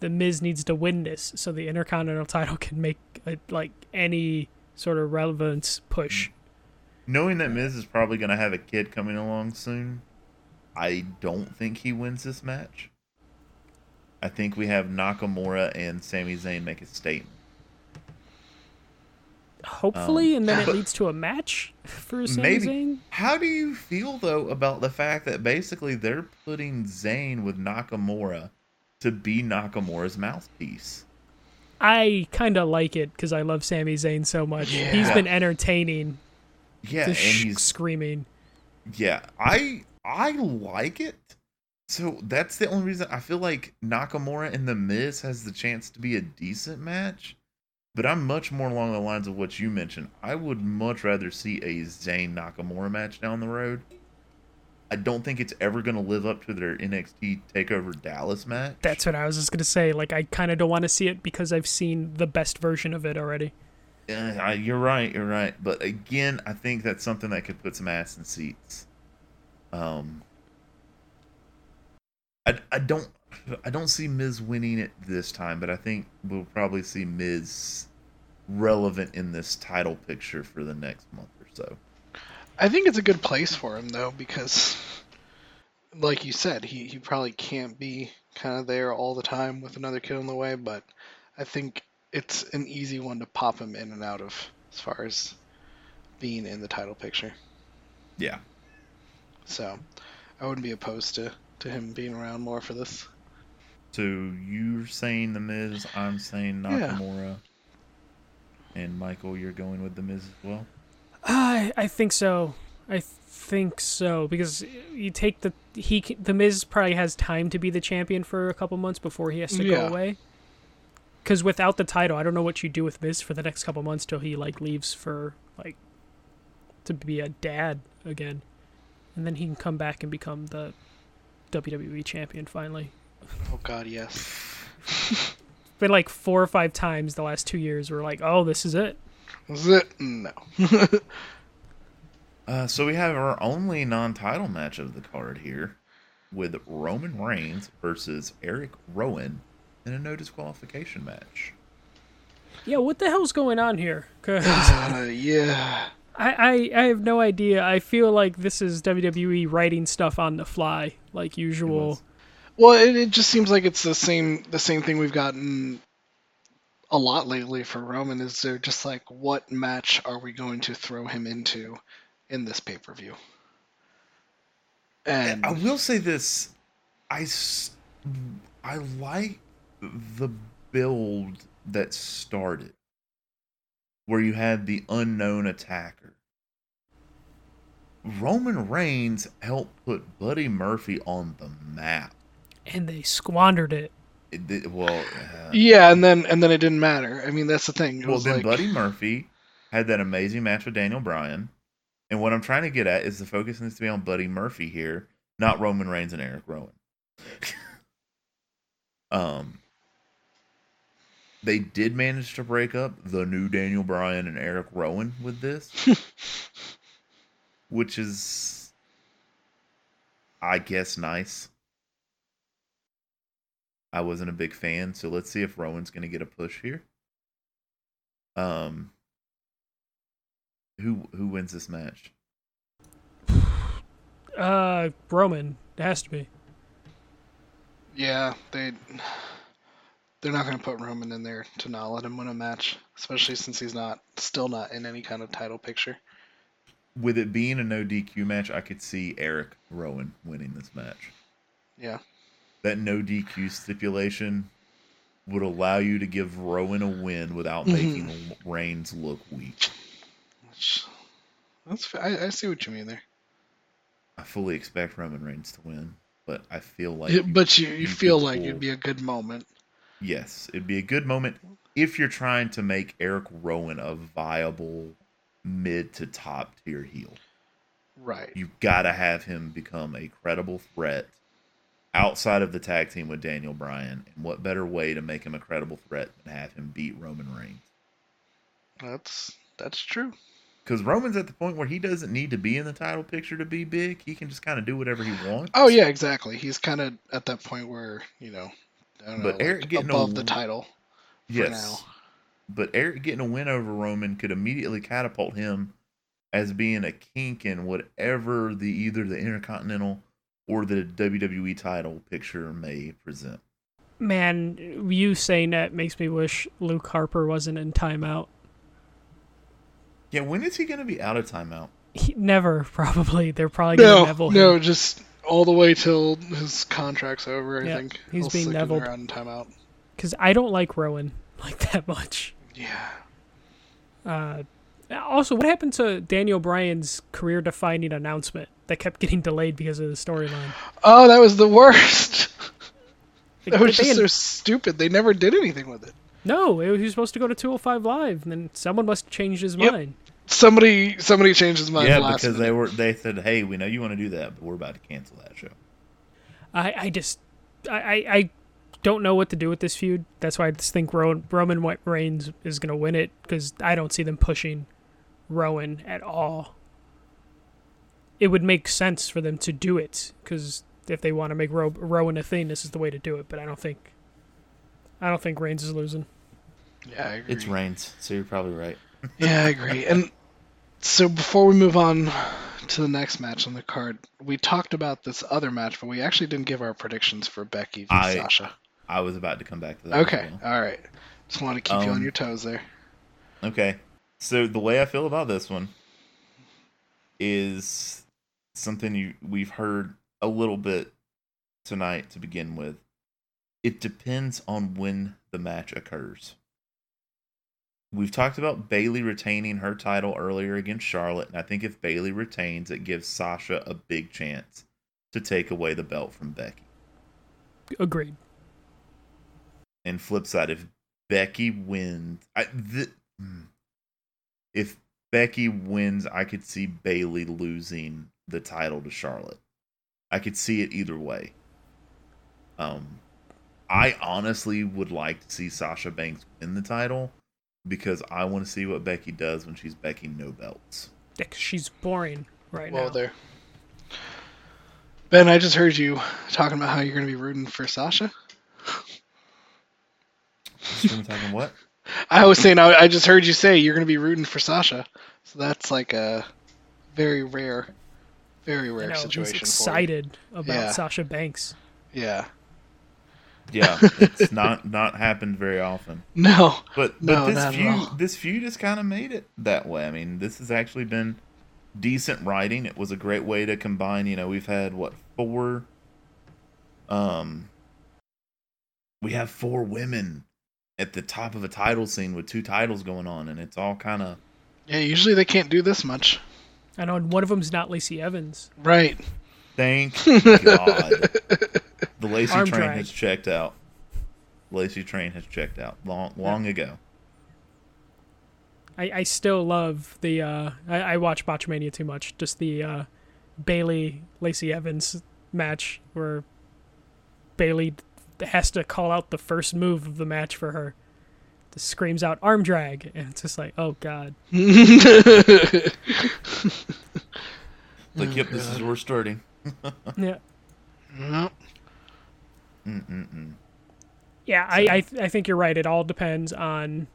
the Miz needs to win this, so the Intercontinental title can make a, like any sort of relevance push. Knowing that Miz is probably going to have a kid coming along soon, I don't think he wins this match. I think we have Nakamura and Sami Zayn make a statement. Hopefully, um, and then it leads to a match for Sami Maybe. Zayn. How do you feel though about the fact that basically they're putting Zayn with Nakamura to be Nakamura's mouthpiece? I kind of like it because I love Sami Zayn so much. He's been entertaining. Yeah, and sh- he's screaming. yeah, I I like it. So that's the only reason I feel like Nakamura and The Miz has the chance to be a decent match. But I'm much more along the lines of what you mentioned. I would much rather see a Zayn Nakamura match down the road. I don't think it's ever going to live up to their NXT Takeover Dallas match. That's what I was just gonna say. Like, I kind of don't want to see it because I've seen the best version of it already. Uh, you're right. You're right. But again, I think that's something that could put some ass in seats. Um, I, I don't I don't see Miz winning it this time, but I think we'll probably see Miz relevant in this title picture for the next month or so. I think it's a good place for him though, because, like you said, he he probably can't be kind of there all the time with another kid on the way. But I think it's an easy one to pop him in and out of as far as being in the title picture. Yeah. So I wouldn't be opposed to to him being around more for this. So you're saying the Miz, I'm saying Yeah. Nakamura, and Michael, you're going with the Miz as well. I I think so. I think so because you take the he the Miz probably has time to be the champion for a couple months before he has to Yeah. go away. Because without the title, I don't know what you do with Miz for the next couple months till he like leaves for like to be a dad again, and then he can come back and become the WWE champion finally. Oh God, yes. Been like four or five times the last two years. We're like, oh, this is it. Was it? No. Uh, so we have our only non-title match of the card here, with Roman Reigns versus Eric Rowan in a no disqualification match. Yeah, what the hell's going on here? 'Cause uh, yeah. I, I, I have no idea. I feel like this is WWE writing stuff on the fly, like usual. was- Well, it, it just seems like it's the same the same thing we've gotten a lot lately for Roman. Is they're just like, what match are we going to throw him into in this pay per view? And I will say this: I I like the build that started, where you had the unknown attacker. Roman Reigns helped put Buddy Murphy on the map. And they squandered it. It did, well, uh, yeah, and then and then it didn't matter. I mean, that's the thing. It well, then like, Buddy Murphy had that amazing match with Daniel Bryan, and what I'm trying to get at is the focus needs to be on Buddy Murphy here, not Roman Reigns and Eric Rowan. um, they did manage to break up the new Daniel Bryan and Eric Rowan with this, which is, I guess, nice. I wasn't a big fan, so let's see if Rowan's going to get a push here. Um, who who wins this match? Uh, Roman. It has to be. yeah, they they're not going to put Roman in there to not let him win a match, especially since he's not still not in any kind of title picture. With it being a no DQ match, I could see Eric Rowan winning this match. Yeah. That no DQ stipulation would allow you to give Rowan a win without Mhm. making Reigns look weak. Which, that's I, I see what you mean there. I fully expect Roman Reigns to win, but I feel like Yeah, but you, you you feel like pull- it'd be a good moment. Yes, it'd be a good moment if you're trying to make Eric Rowan a viable mid to top tier heel. Right. You've got to have him become a credible threat outside of the tag team with Daniel Bryan. And what better way to make him a credible threat than have him beat Roman Reigns? That's that's true. Because Roman's at the point where he doesn't need to be in the title picture to be big. He can just kind of do whatever he oh, wants. Oh yeah, exactly. He's kind of at that point where you know, But know, Eric like, getting a the title. for yes. But Eric getting a win over Roman could immediately catapult him as being a kink in whatever the either the Intercontinental or the WWE title picture may present. Man, you saying that makes me wish Luke Harper wasn't in timeout. Yeah, when is he going to be out of timeout? He, never, probably. They're probably gonna No, Neville no, him. just all the way till his contract's over. I Yeah, think he's He'll being Nevilled. around timeout. Because I don't like Rowan like that much. Yeah. Uh, also, what happened to Daniel Bryan's career-defining announcement that kept getting delayed because of the storyline? Oh, that was the worst. Like, that was just so stupid. They never did anything with it. no, it was, he was supposed to go to 205 Live, and then someone must have changed his Yep. mind. Somebody, somebody changed his mind. yeah, last because they were they said, "Hey, we know you want to do that, but we're about to cancel that show." I, I just, I, I, I don't know what to do with this feud. That's why I just think Rowan, Roman Reigns is gonna win it because I don't see them pushing Rowan at all. It would make sense for them to do it because if they want to make Ro- Rowan a thing, this is the way to do it. But I don't think, I don't think Reigns is losing. Yeah, I agree. It's Reigns, so you're probably right. Yeah, I agree. And so before we move on to the next match on the card, we talked about this other match, but we actually didn't give our predictions for Becky v I- Sasha. I was about to come back to that. Okay, well. all right. Just want to keep you on Um, your toes there. Okay. So the way I feel about this one is something you we've heard a little bit tonight to begin with. It depends on when the match occurs. We've talked about Bayley retaining her title earlier against Charlotte, and I think if Bayley retains, it gives Sasha a big chance to take away the belt from Becky. Agreed. And flip side, if Becky wins, I, th- hmm. if Becky wins, I could see Bayley losing the title to Charlotte. I could see it either way. Um, I honestly would like to see Sasha Banks win the title because I want to see what Becky does when she's Becky no belts. Yeah, 'cause she's boring right Well, now. there. Ben, I just heard you talking about how you're going to be rooting for Sasha. Stream talking what? I was saying I, I just heard you say you're going to be rooting for Sasha, so that's like a very rare, very I rare know, he's situation. excited about Yeah. Sasha Banks. Yeah. Yeah, it's not not happened very often. No. But but No, this feud this feud has kind of made it that way. I mean, this has actually been decent writing. It was a great way to combine. You know, we've had what four. Um. We have four women at the top of a title scene with two titles going on, and it's all kind of Yeah. Usually they can't do this much. I know and one of them's not Lacey Evans. Right. thank God. The Lacey Arm train drag. has checked out. Lacey train has checked out long long ago. I, I still love the uh I, I watch Botchmania too much. Just the uh Bayley Lacey Evans match where Bayley has to call out the first move of the match for her. Just screams out arm drag and it's just like, oh god. Like, yep, this is where we're starting. Yeah. Yep. Mm-mm-mm. Yeah, I, I I think you're right. It all depends on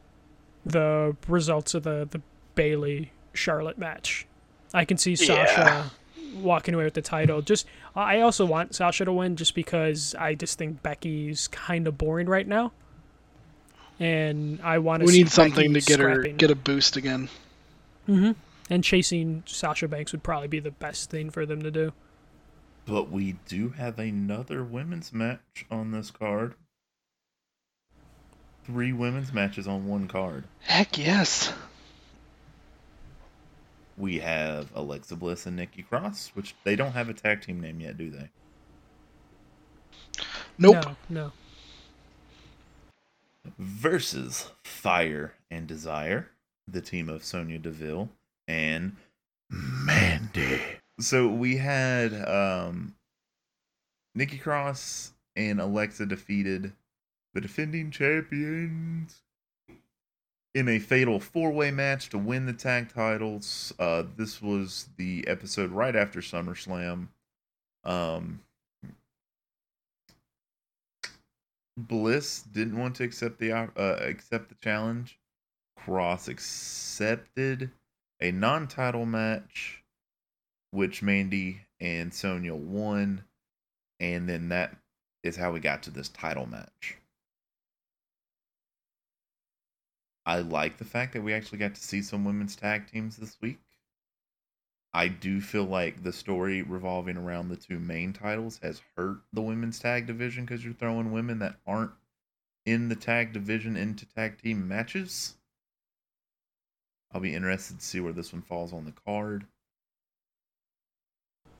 the results of the the Bayley Charlotte match. I can see Sasha walking away with the title. Just I also want Sasha to win just because I just think Becky's kind of boring right now, and I want to. we see need something Becky to get her get a boost again. hmm And chasing Sasha Banks would probably be the best thing for them to do. But we do have another women's match on this card. Three women's matches on one card. Heck yes. We have Alexa Bliss and Nikki Cross, which they don't have a tag team name yet, do they? Nope. No, no. Versus Fire and Desire, the team of Sonya Deville and Mandy. So we had um Nikki Cross and Alexa defeated the defending champions in a fatal four-way match to win the tag titles. Uh, this was the episode right after SummerSlam. Um, Bliss didn't want to accept the uh, accept the challenge. Cross accepted a non-title match, which Mandy and Sonya won, and then that is how we got to this title match. I like the fact that we actually got to see some women's tag teams this week. I do feel like the story revolving around the two main titles has hurt the women's tag division because you're throwing women that aren't in the tag division into tag team matches. I'll be interested to see where this one falls on the card.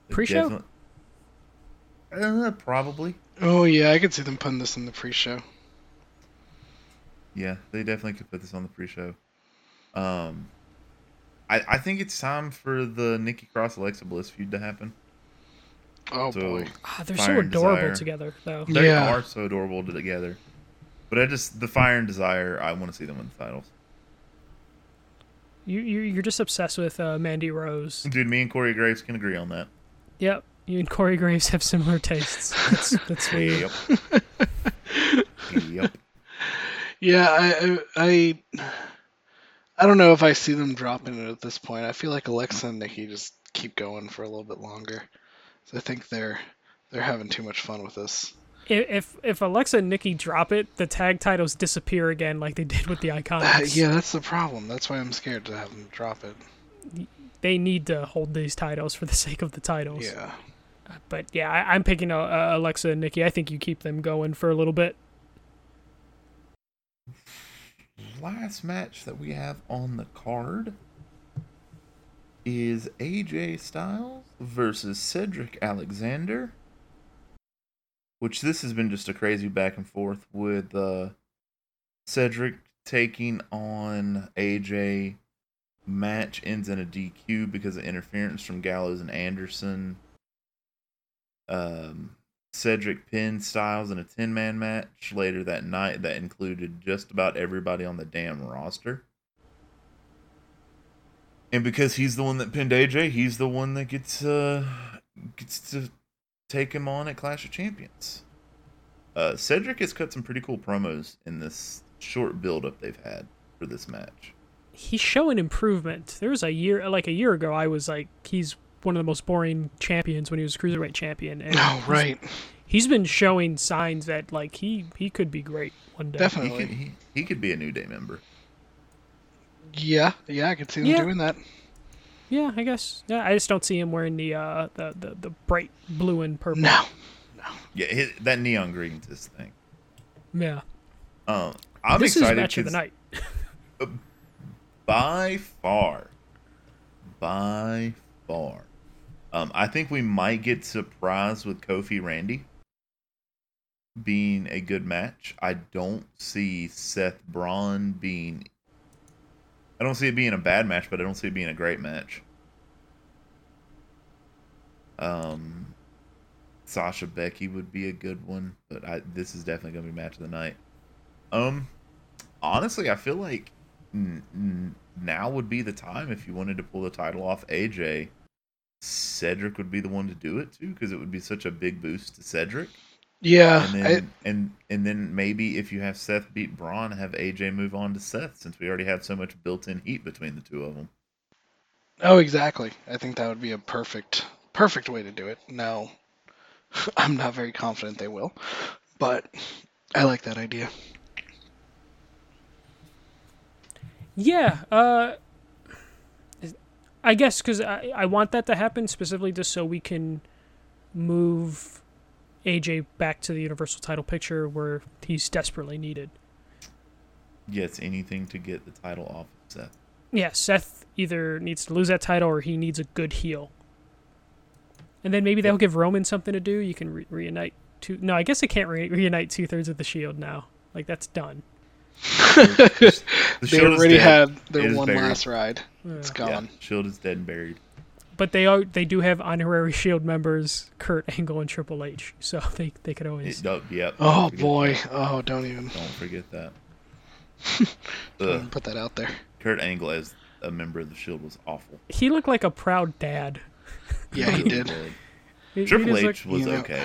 It Pre-show? definitely- Uh, probably. Oh yeah, I could see them putting this in the pre-show. Yeah, they definitely could put this on the pre-show. Um, I I think it's time for the Nikki Cross Alexa Bliss feud to happen. Oh So- boy. Ah, they're Fire so adorable Desire. together, though. They Yeah. are so adorable together. But I just the Fire and Desire, I want to see them win the titles. You, you you're just obsessed with uh, Mandy Rose. Dude, me and Corey Graves can agree on that. Yep, you and Corey Graves have similar tastes. That's that's weird. Yep. yep. Yeah, I, I I I don't know if I see them dropping it at this point. I feel like Alexa and Nikki just keep going for a little bit longer. So I think they're they're having too much fun with this. If if Alexa and Nikki drop it, the tag titles disappear again, like they did with the Uh, Iconics. yeah, that's the problem. That's why I'm scared to have them drop it. They need to hold these titles for the sake of the titles. Yeah. But yeah, I, I'm picking uh, uh, Alexa and Nikki. I think you keep them going for a little bit. Last match that we have on the card is AJ Styles versus Cedric Alexander. Which this has been just a crazy back and forth with uh, Cedric taking on AJ. Match ends in a DQ because of interference from Gallows and Anderson. Um, Cedric pinned Styles in a 10 man match later that night that included just about everybody on the damn roster. And because he's the one that pinned AJ, he's the one that gets uh gets to take him on at Clash of Champions. Uh, Cedric has cut some pretty cool promos in this short build up they've had for this match. He's showing improvement. There was a year, like a year ago, I was like, he's one of the most boring champions when he was cruiserweight champion. And Oh, he's- right. He's been showing signs that like he he could be great one day. He Definitely. could, he, he could be a New Day member. Yeah, yeah, I could see him Yeah. doing that. Yeah, I guess. Yeah, I just don't see him wearing the uh the the, the bright blue and purple. No. no. Yeah, his, that neon green's his thing. Yeah. Um, I'm this is excited match of the 'cause- night. by far, by far. Um, I think we might get surprised with Kofi Randy being a good match. I don't see Seth Braun being. I don't see it being a bad match, but I don't see it being a great match. Um, Sasha Becky would be a good one, but I this is definitely gonna be match of the night. Um, honestly, I feel like now would be the time if you wanted to pull the title off AJ. Cedric would be the one to do it too, because it would be such a big boost to Cedric. Yeah, And I, and and then maybe if you have Seth beat Braun, have AJ move on to Seth, since we already have so much built-in heat between the two of them. oh, exactly. I think that would be a perfect, perfect way to do it. Now, I'm not very confident they will, but I like that idea. Yeah, uh, I guess because I, I want that to happen specifically just so we can move AJ back to the Universal title picture where he's desperately needed. Yes, anything to get the title off of Seth. Yeah, Seth either needs to lose that title or he needs a good heel. And then maybe they'll give Roman something to do. You can re- reunite two. No, I guess they can't re- reunite two thirds of the Shield now. Like that's done. The They already dead. had their one buried. last ride. Yeah. It's Yeah, gone. Shield is dead and buried. But they are they do have honorary Shield members Kurt Angle and Triple H, so they they could always. It, oh, yep. Oh boy. that. Oh, don't even Don't forget that. don't Ugh, even put that out there. Kurt Angle as a member of the Shield was awful. He looked like a proud dad. Yeah, he did. He- he Triple just H looked- was You know- okay.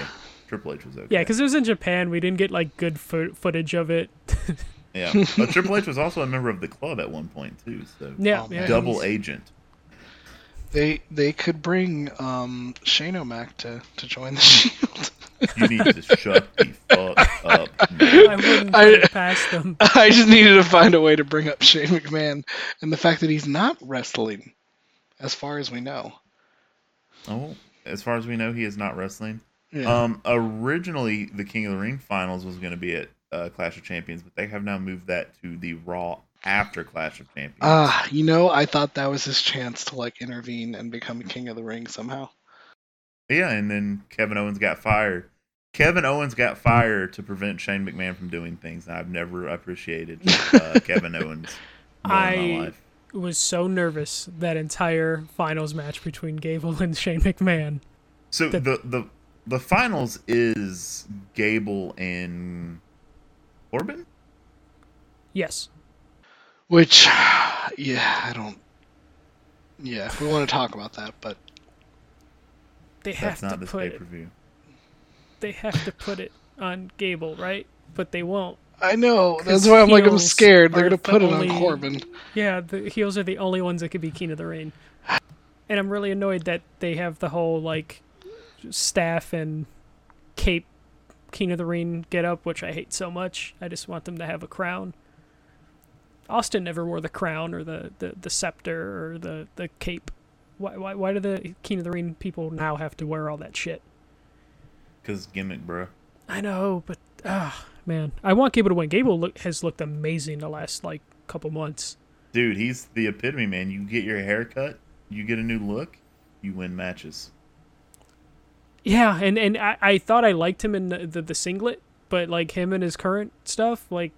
Triple H was okay. yeah, because it was in Japan. We didn't get like good fo- footage of it. Yeah, but Triple H was also a member of the club at one point too. So Yeah, yeah double he's- agent. They they could bring um, Shane O'Mac to, to join the Shield. You need to shut the fuck up. I wouldn't I- it past them. I just needed to find a way to bring up Shane McMahon and the fact that he's not wrestling, as far as we know. Oh, as far as we know, he is not wrestling. Yeah. Um, originally the King of the Ring finals was going to be at uh, Clash of Champions, but they have now moved that to the Raw after Clash of Champions. Ah, you know, I thought that was his chance to like intervene and become King of the Ring somehow. Yeah, and then Kevin Owens got fired. Kevin Owens got fired to prevent Shane McMahon from doing things. and I've never appreciated uh, Kevin Owens more in I- my life. Was so nervous that entire finals match between Gable and Shane McMahon. So the- the the the finals is Gable and Corbin. Yes, Which, yeah, I don't. Yeah, we want to talk about that, but they have That's to not this put pay it. per view. They have to put it on Gable, right? But they won't. I know. that's why I'm like I'm scared. They're gonna the put it only- on Corbin. Yeah, the heels are the only ones that could be King of the Ring. And I'm really annoyed that they have the whole like staff and cape King of the Ring get up, which I hate so much. I just want them to have a crown. Austin never wore the crown or the, the, the scepter or the, the cape. Why, why why do the King of the Ring people now have to wear all that shit? Cause gimmick, bro. I know, but ah, man, I want Gable to win. Gable look, has looked amazing the last like couple months. Dude, he's the epitome, man. You get your hair cut, you get a new look, you win matches. Yeah, and and I, I thought I liked him in the, the the singlet, but like him and his current stuff, like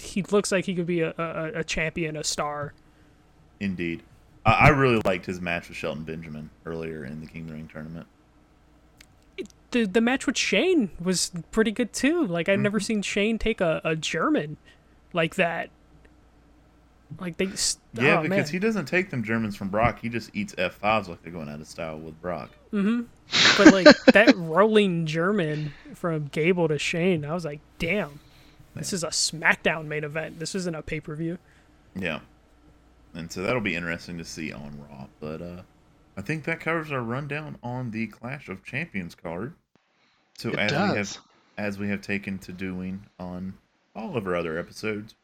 he looks like he could be a a, a champion, a star. Indeed. I, I really liked his match with Shelton Benjamin earlier in the King of the Ring tournament. The the match with Shane was pretty good too. Like I've mm-hmm. never seen Shane take a, a German like that. Like they, s- Yeah, oh, because man. he doesn't take them Germans from Brock. He just eats F5s like they're going out of style with Brock. but like that rolling German from Gable to Shane, I was like, damn, this is a SmackDown main event. This isn't a pay per view. Yeah. And so that'll be interesting to see on Raw. But uh I think that covers our rundown on the Clash of Champions card. So It as we have as we have taken to doing on all of our other episodes,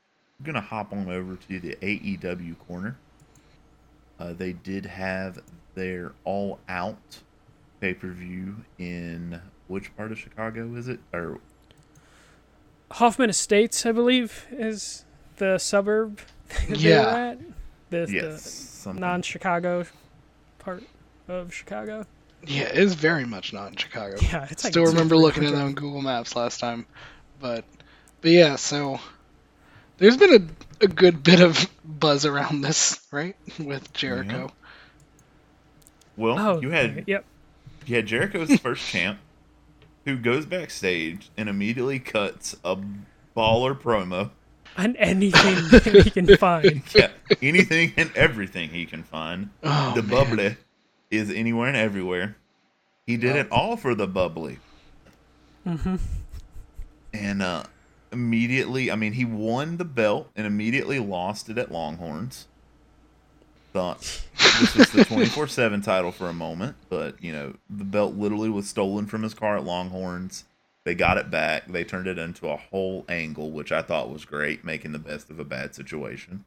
we're gonna hop on over to the AEW corner. Uh, they did have their all out pay per view in which part of Chicago is it? Or Hoffman Estates, I believe, is the suburb Yeah. were at. The, yes, the non-Chicago part of Chicago. Yeah, it's very much not in Chicago. Yeah, it's like Still remember looking at it it on Google Maps last time, but but yeah, so there's been a, a good bit of buzz around this, right, with Jericho. well, Oh, you had yep. You Yeah, Jericho's the first champ who goes backstage and immediately cuts a baller promo. And anything he can find. Yeah, anything and everything he can find. Oh, the man. bubbly is anywhere and everywhere. He did it all for the bubbly. Mm-hmm. And uh, immediately, I mean, he won the belt and immediately lost it at Longhorns. Thought this was the 24 7 title for a moment, but, you know, the belt literally was stolen from his car at Longhorns. They got it back. They turned it into a whole angle, which I thought was great, making the best of a bad situation.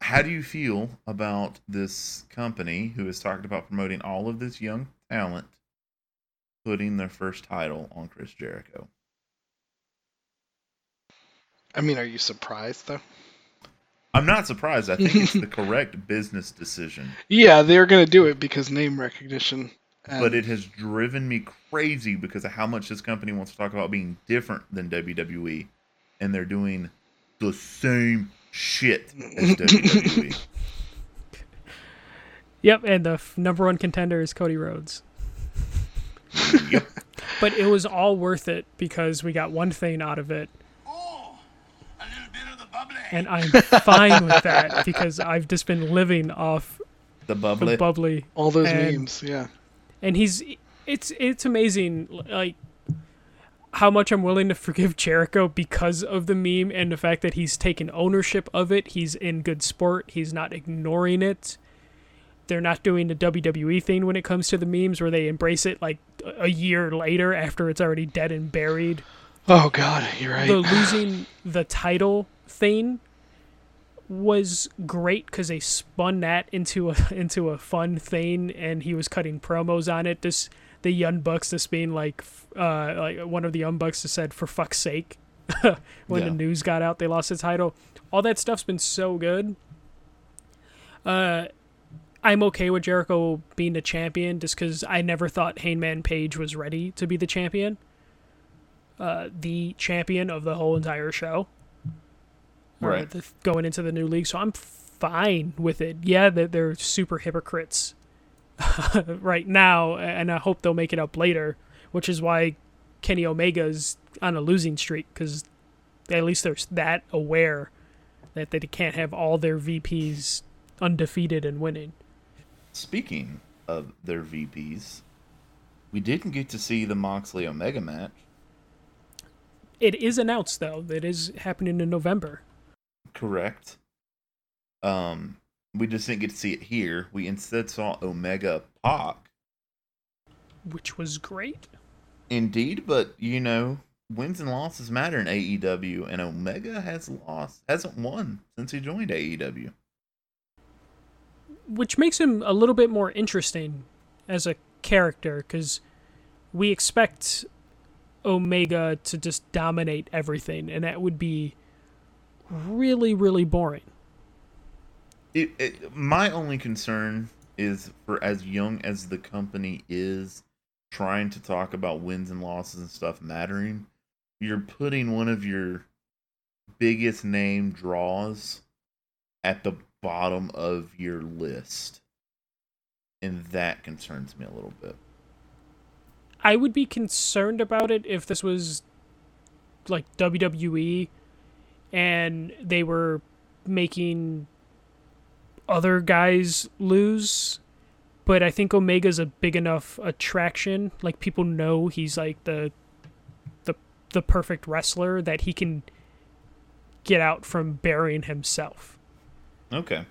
How do you feel about this company who has talked about promoting all of this young talent putting their first title on Chris Jericho? I mean, are you surprised though? I'm not surprised. I think it's the correct business decision, Yeah, they're gonna do it because name recognition. And but it has driven me crazy because of how much this company wants to talk about being different than WWE, and they're doing the same shit as WWE. Yep, and the f- number one contender is Cody Rhodes. yep. But it was all worth it because we got one thing out of it, Oh, a little bit of the bubbly. And I'm fine with that because I've just been living off The the bubbly. bubbly. all those and- memes, yeah. and he's it's it's amazing like how much I'm willing to forgive Jericho because of the meme and the fact that he's taken ownership of it. He's in good sport. He's not ignoring it. They're not doing the WWE thing when it comes to the memes where they embrace it like a year later after it's already dead and buried. Oh God, you're right. The losing the title thing was great because they spun that into a into a fun thing, and he was cutting promos on it. This the Young Bucks just being like, uh, like one of the Young Bucks just said, "For fuck's sake," when the news got out they lost the title. All that stuff's been so good. Uh, I'm okay with Jericho being the champion just because I never thought Hangman Page was ready to be the champion. Uh, the champion of the whole entire show. Or Right. the, going into the new league, so I'm fine with it. Yeah, they're, they're super hypocrites right now, and I hope they'll make it up later, which is why Kenny Omega's on a losing streak because at least they're that aware that they can't have all their VPs undefeated and winning. Speaking of their VPs, we didn't get to see the Moxley Omega match. It is announced though; it is happening in November. Correct. Um, we just didn't get to see it here. We instead saw Omega Pac. which was great. Indeed, but you know, wins and losses matter in AEW, and Omega has lost, hasn't won since he joined AEW. Which makes him a little bit more interesting as a character because we expect Omega to just dominate everything, and that would be really, really boring. It, it, my only concern is for as young as the company is trying to talk about wins and losses and stuff mattering, you're putting one of your biggest name draws at the bottom of your list. And that concerns me a little bit. I would be concerned about it if this was like WWE and they were making other guys lose. But I think Omega's a big enough attraction. Like people know he's like the the the perfect wrestler that he can get out from burying himself. Okay.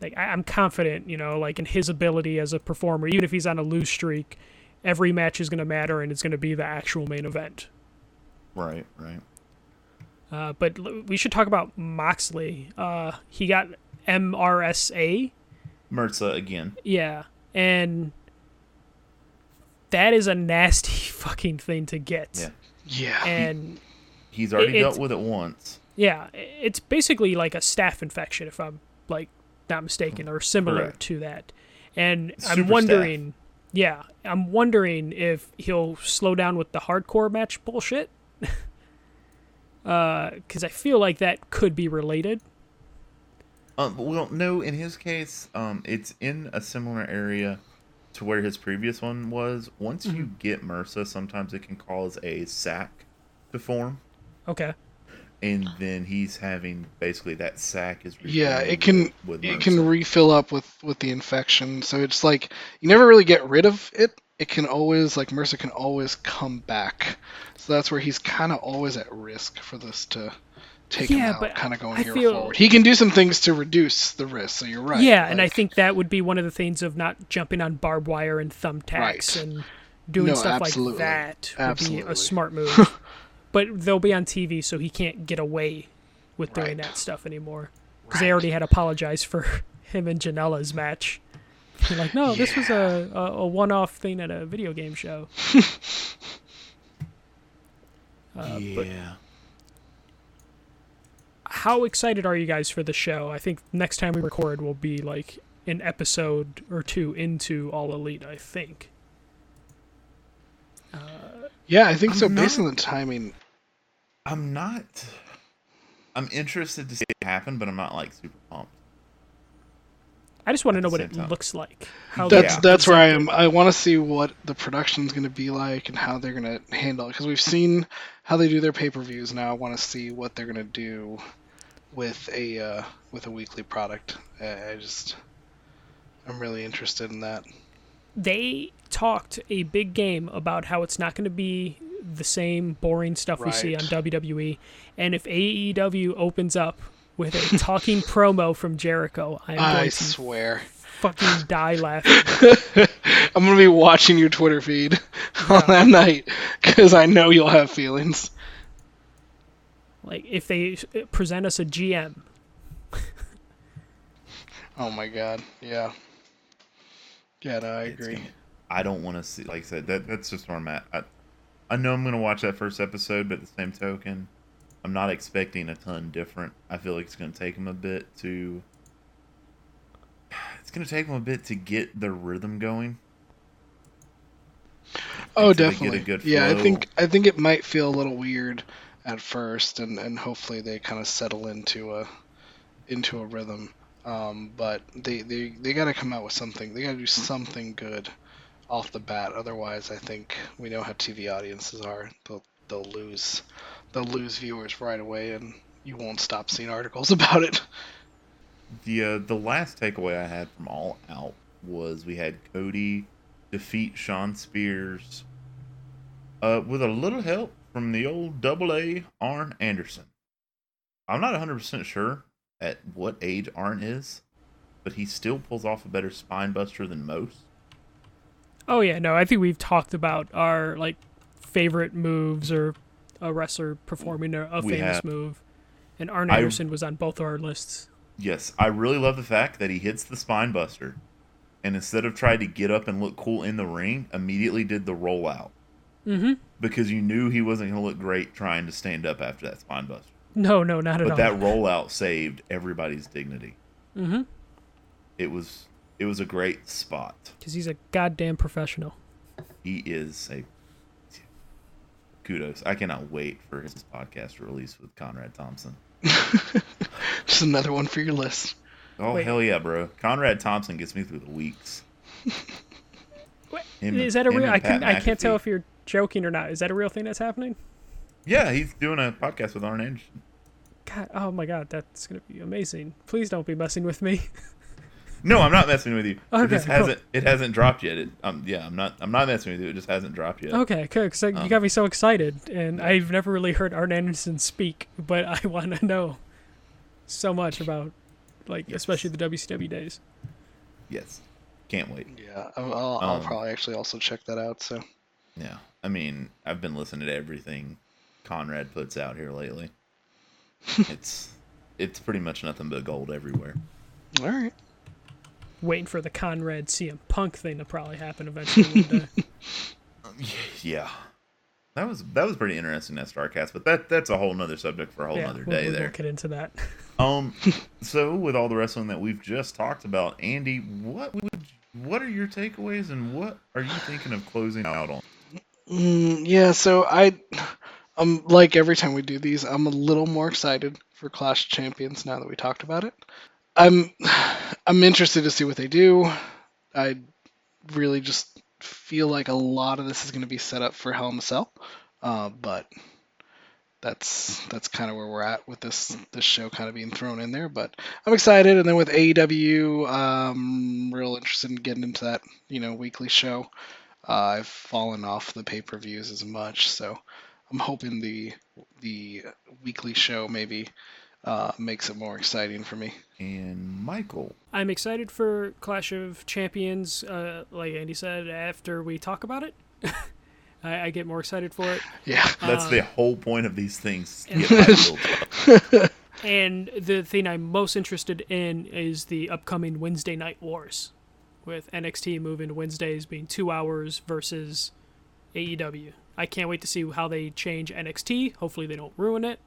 Like I, I'm confident, you know, like in his ability as a performer, even if he's on a lose streak, every match is going to matter and it's going to be the actual main event. Right, right. Uh, but l- we should talk about Moxley. Uh, he got MRSA. Merza again. Yeah. And that is a nasty fucking thing to get. Yeah. Yeah. And He's already It- dealt with it once. yeah, it's basically like a staph infection, if I'm like not mistaken, or similar Correct. to that. And Super I'm wondering, yeah, I'm wondering if he'll slow down with the hardcore match bullshit. Because I feel like that could be related. Um, well, no, in his case, um, it's in a similar area to where his previous one was. Once you get MRSA, sometimes it can cause a sac to form, Okay. and then he's having basically that sac is Yeah, it can with it can refill up with with the infection. So it's like you never really get rid of it. It can always like MRSA can always come back. So that's where he's kind of always at risk for this to take Yeah, him out, kind of going I here feel- forward. He can do some things to reduce the risk. So you're right. yeah, and I think that would be one of the things of not jumping on barbed wire and thumbtacks Right. and doing No, stuff absolutely. like that would be a smart move. but they'll be on TV, so he can't get away with doing Right. that stuff anymore. Because they already had apologized for him and Janela's match. They're like, no, this was a, a, a one-off thing at a video game show. Uh, But yeah. how excited are you guys for the show? I think next time we record will be like an episode or two into All Elite. I think. Yeah, I think I'm so. Based on the timing, I'm not. I'm interested to see it happen, but I'm not like super pumped. I just want to know what it time. looks like. How that's Yeah. that's where I present am. I want to see what the production's going to be like and how they're going to handle it because we've seen how they do their pay per views. Now I want to see what they're going to do with a uh, with a weekly product. I I just I'm really interested in that. they talked a big game about how it's not going to be the same boring stuff we see on WWE. And if AEW opens up with a talking promo from Jericho, I'm I going to swear. fucking die laughing. I'm going to be watching your Twitter feed on that night because I know you'll have feelings. Like if they uh, present us a GM, Oh my god. Yeah. Yeah, no, I It's agree. gonna- I don't want to see. Like I said, that that's just where I'm at. I, I know I'm gonna watch that first episode, but at the same token, I'm not expecting a ton different. I feel like it's gonna take them a bit to. It's gonna take them a bit to get the rhythm going. Oh, until they get a definitely. Yeah, I think I think it might feel a little weird at first, and, and hopefully they kind of settle into a into a rhythm. Um, but they they, they got to come out with something. They got to do something good off the bat. Otherwise, I think we know how TV audiences are. They'll they'll lose they'll lose viewers right away, and you won't stop seeing articles about it. The uh, the last takeaway I had from All Out was we had Cody defeat Shawn Spears uh, with a little help from the old Double A Arn Anderson. I'm not 100 percent sure at what age Arn is, but he still pulls off a better spine buster than most. Oh yeah, no, I think we've talked about our like favorite moves or a wrestler performing a, a famous have. move, and Arn I- Anderson was on both of our lists. Yes, I really love the fact that he hits the spine buster, and instead of trying to get up and look cool in the ring, immediately did the rollout. Mm-hmm. because you knew he wasn't going to look great trying to stand up after that spine buster. No, no, not at But all. But that rollout saved everybody's dignity. mm-hmm. It was it was a great spot. Because he's a goddamn professional. He is a kudos. I cannot wait for his podcast release with Conrad Thompson. Just another one for your list. Oh Wait. hell yeah, bro! Conrad Thompson gets me through the weeks. Him is that a real? I can I can't tell if you're joking or not. Is that a real thing that's happening? Yeah, he's doing a podcast with Arn Anderson. God, oh my god, that's gonna be amazing. Please don't be messing with me. No, I'm not messing with you. Okay, it just cool. hasn't it hasn't dropped yet. It, um, yeah, I'm not I'm not messing with you. It just hasn't dropped yet. okay, good. Because you Um, got me so excited, and I've never really heard Arn Anderson speak, but I want to know so much about, like, Yes. especially the WCW days. Yes, can't wait. Yeah, I'll, I'll, I'll Um, probably actually also check that out. So Yeah, I mean, I've been listening to everything Conrad puts out here lately. it's it's pretty much nothing but gold everywhere. all right. Waiting for the Conrad CM Punk thing to probably happen eventually one day. Yeah, that was that was pretty interesting that Starrcast, but that that's a whole nother subject for a whole yeah, nother we'll, day we'll there. get into that. Um, so with all the wrestling that we've just talked about, Andy, what would what are your takeaways and what are you thinking of closing out on? Mm, yeah, so I, um, like every time we do these, I'm a little more excited for Clash Champions now that we talked about it. I'm, I'm interested to see what they do. I really just feel like a lot of this is going to be set up for Hell in a Cell, uh, but that's that's kind of where we're at with this this show kind of being thrown in there. But I'm excited, and then with AEW, I'm real interested in getting into that you know weekly show. Uh, I've fallen off the pay per views as much, so I'm hoping the the weekly show maybe uh, makes it more exciting for me. And Michael, I'm excited for Clash of Champions. Uh, like Andy said, after we talk about it, I, I get more excited for it. Yeah, that's Uh, the whole point of these things. and- Get my build up. And the thing I'm most interested in is the upcoming Wednesday Night Wars, with NXT moving to Wednesdays being two hours versus AEW. I can't wait to see how they change NXT. Hopefully, they don't ruin it.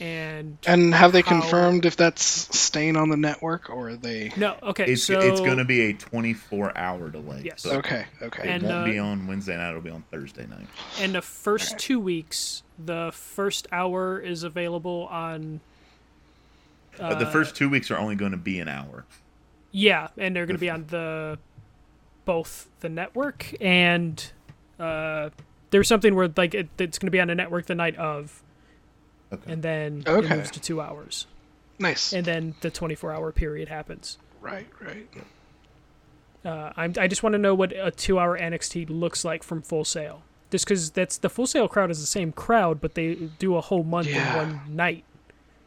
And and have they How- confirmed if that's staying on the network or are they? no, okay, It's so it's going to be a 24 hour delay. Yes. So Okay, okay. It And, won't uh, be on Wednesday night. It'll be on Thursday night. in the first two weeks, the first hour is available on. But the first two weeks are only going to be an hour. Yeah, and they're going to be on the both the network and uh, there's something where like it, it's going to be on the network the night of, Okay. and then it moves to two hours, Nice. and then the 24 hour period happens. right, right. Uh, I'm, I just want to know what a two hour NXT looks like from Full Sail. Just because that's the Full Sail crowd is the same crowd, but they do a whole month Yeah. in one night.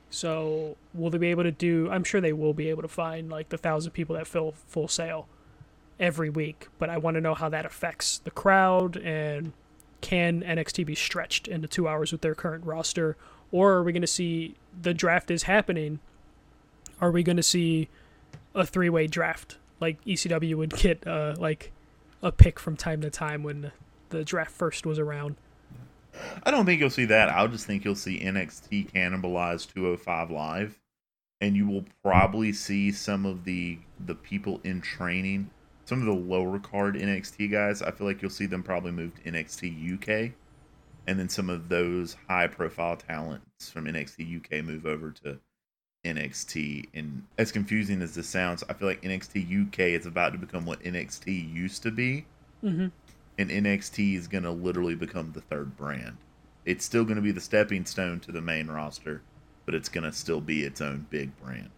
So will they be able to do? I'm sure they will be able to find like the thousand people that fill Full Sail every week. But I want to know how that affects the crowd and can NXT be stretched into two hours with their current roster, or are we going to see the draft is happening? Are we going to see a three way draft like ECW would get uh, like a pick from time to time when the draft first was around. I don't think you'll see that. I'll just think you'll see NXT cannibalize 205 live, and you will probably see some of the the people in training, some of the lower card NXT guys. I feel like you'll see them probably move to NXT UK, and then some of those high profile talents from NXT UK move over to NXT. And as confusing as this sounds, I feel like NXT UK is about to become what NXT used to be Mm-hmm. and NXT is going to literally become the third brand. It's still going to be the stepping stone to the main roster, but it's going to still be its own big brand.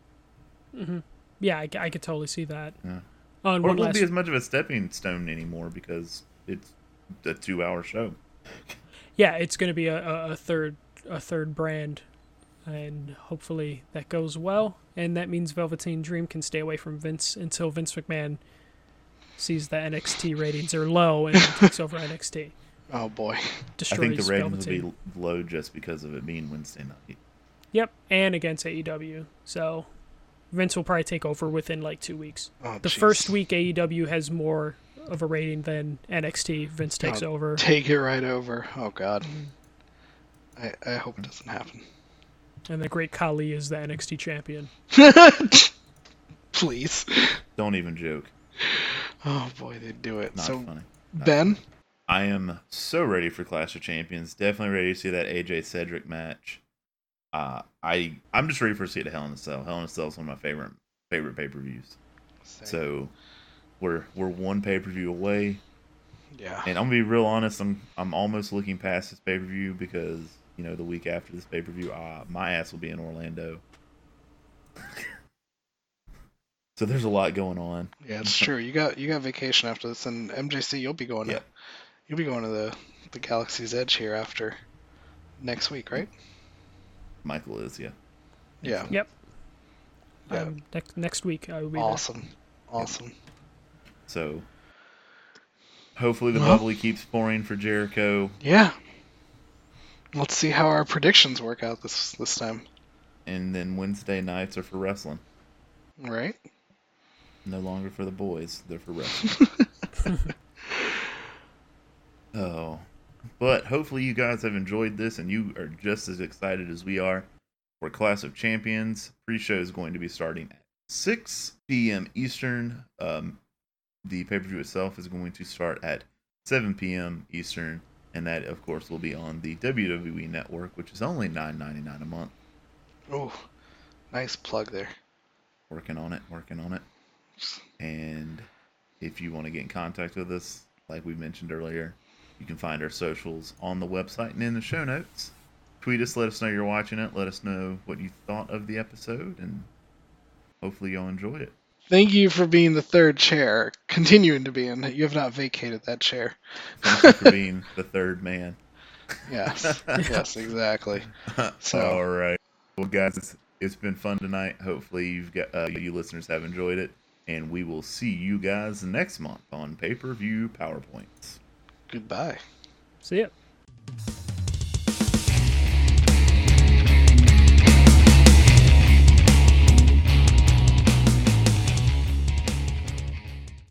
Yeah, I, I could totally see that. Yeah. Oh, and Or one it won't last, be as much of a stepping stone anymore because it's a two-hour show. yeah, it's going to be a, a, a third a third brand, and hopefully that goes well. And that means Velveteen Dream can stay away from Vince until Vince McMahon sees the NXT ratings are low and takes over NXT. Oh boy. I Destroys think the ratings Velveteen. will be low just because of it being Wednesday night. Yep, and against AEW. So Vince will probably take over within like two weeks. Oh, The jeez. first week AEW has more of a rating than NXT. Vince takes Oh, over. Take it right over. Oh God. I, I hope it doesn't happen. And the great Khali is the NXT champion. Please. Don't even joke. Oh boy, they do it. Not so funny. Ben, I am so ready for Clash of Champions. Definitely ready to see that AJ Cedric match. Uh, I I'm just ready for a see it Hell in a Cell. Hell in a Cell is one of my favorite favorite pay per views. So we're we're one pay per view away, yeah. and I'm gonna be real honest. I'm I'm almost looking past this pay per view because you know the week after this pay per view, uh, my ass will be in Orlando. so there's a lot going on. Yeah, it's true. You got you got vacation after this, and MJC, you'll be going Yep. to you'll be going to the the Galaxy's Edge here after next week, right? Michael is yeah. Yeah. Yep. Yeah. Um, next next week I will be there. Awesome. Awesome. So hopefully the Well- bubbly keeps pouring for Jericho. Yeah. Let's see how our predictions work out this this time. And then Wednesday nights are for wrestling. Right? No longer for the boys, they're for wrestling. oh. But hopefully you guys have enjoyed this and you are just as excited as we are for Clash of Champions. Pre show is going to be starting at 6 p.m. Eastern. Um, the pay per view itself is going to start at 7 p.m. Eastern. And that, of course, will be on the WWE Network, which is only $9.99 a month. Oh, nice plug there. working on it, working on it. And if you want to get in contact with us, like we mentioned earlier, you can find our socials on the website and in the show notes. Tweet us, let us know you're watching it, let us know what you thought of the episode, and hopefully you'll enjoy it. Thank you for being the third chair, continuing to be in. You have not vacated that chair. Thank you for being the third man. Yes. yes, exactly. So- all right, well, guys, it's, it's been fun tonight. Hopefully, you've got uh, you listeners have enjoyed it, and we will see you guys next month on pay per view powerpoints. Goodbye. See ya.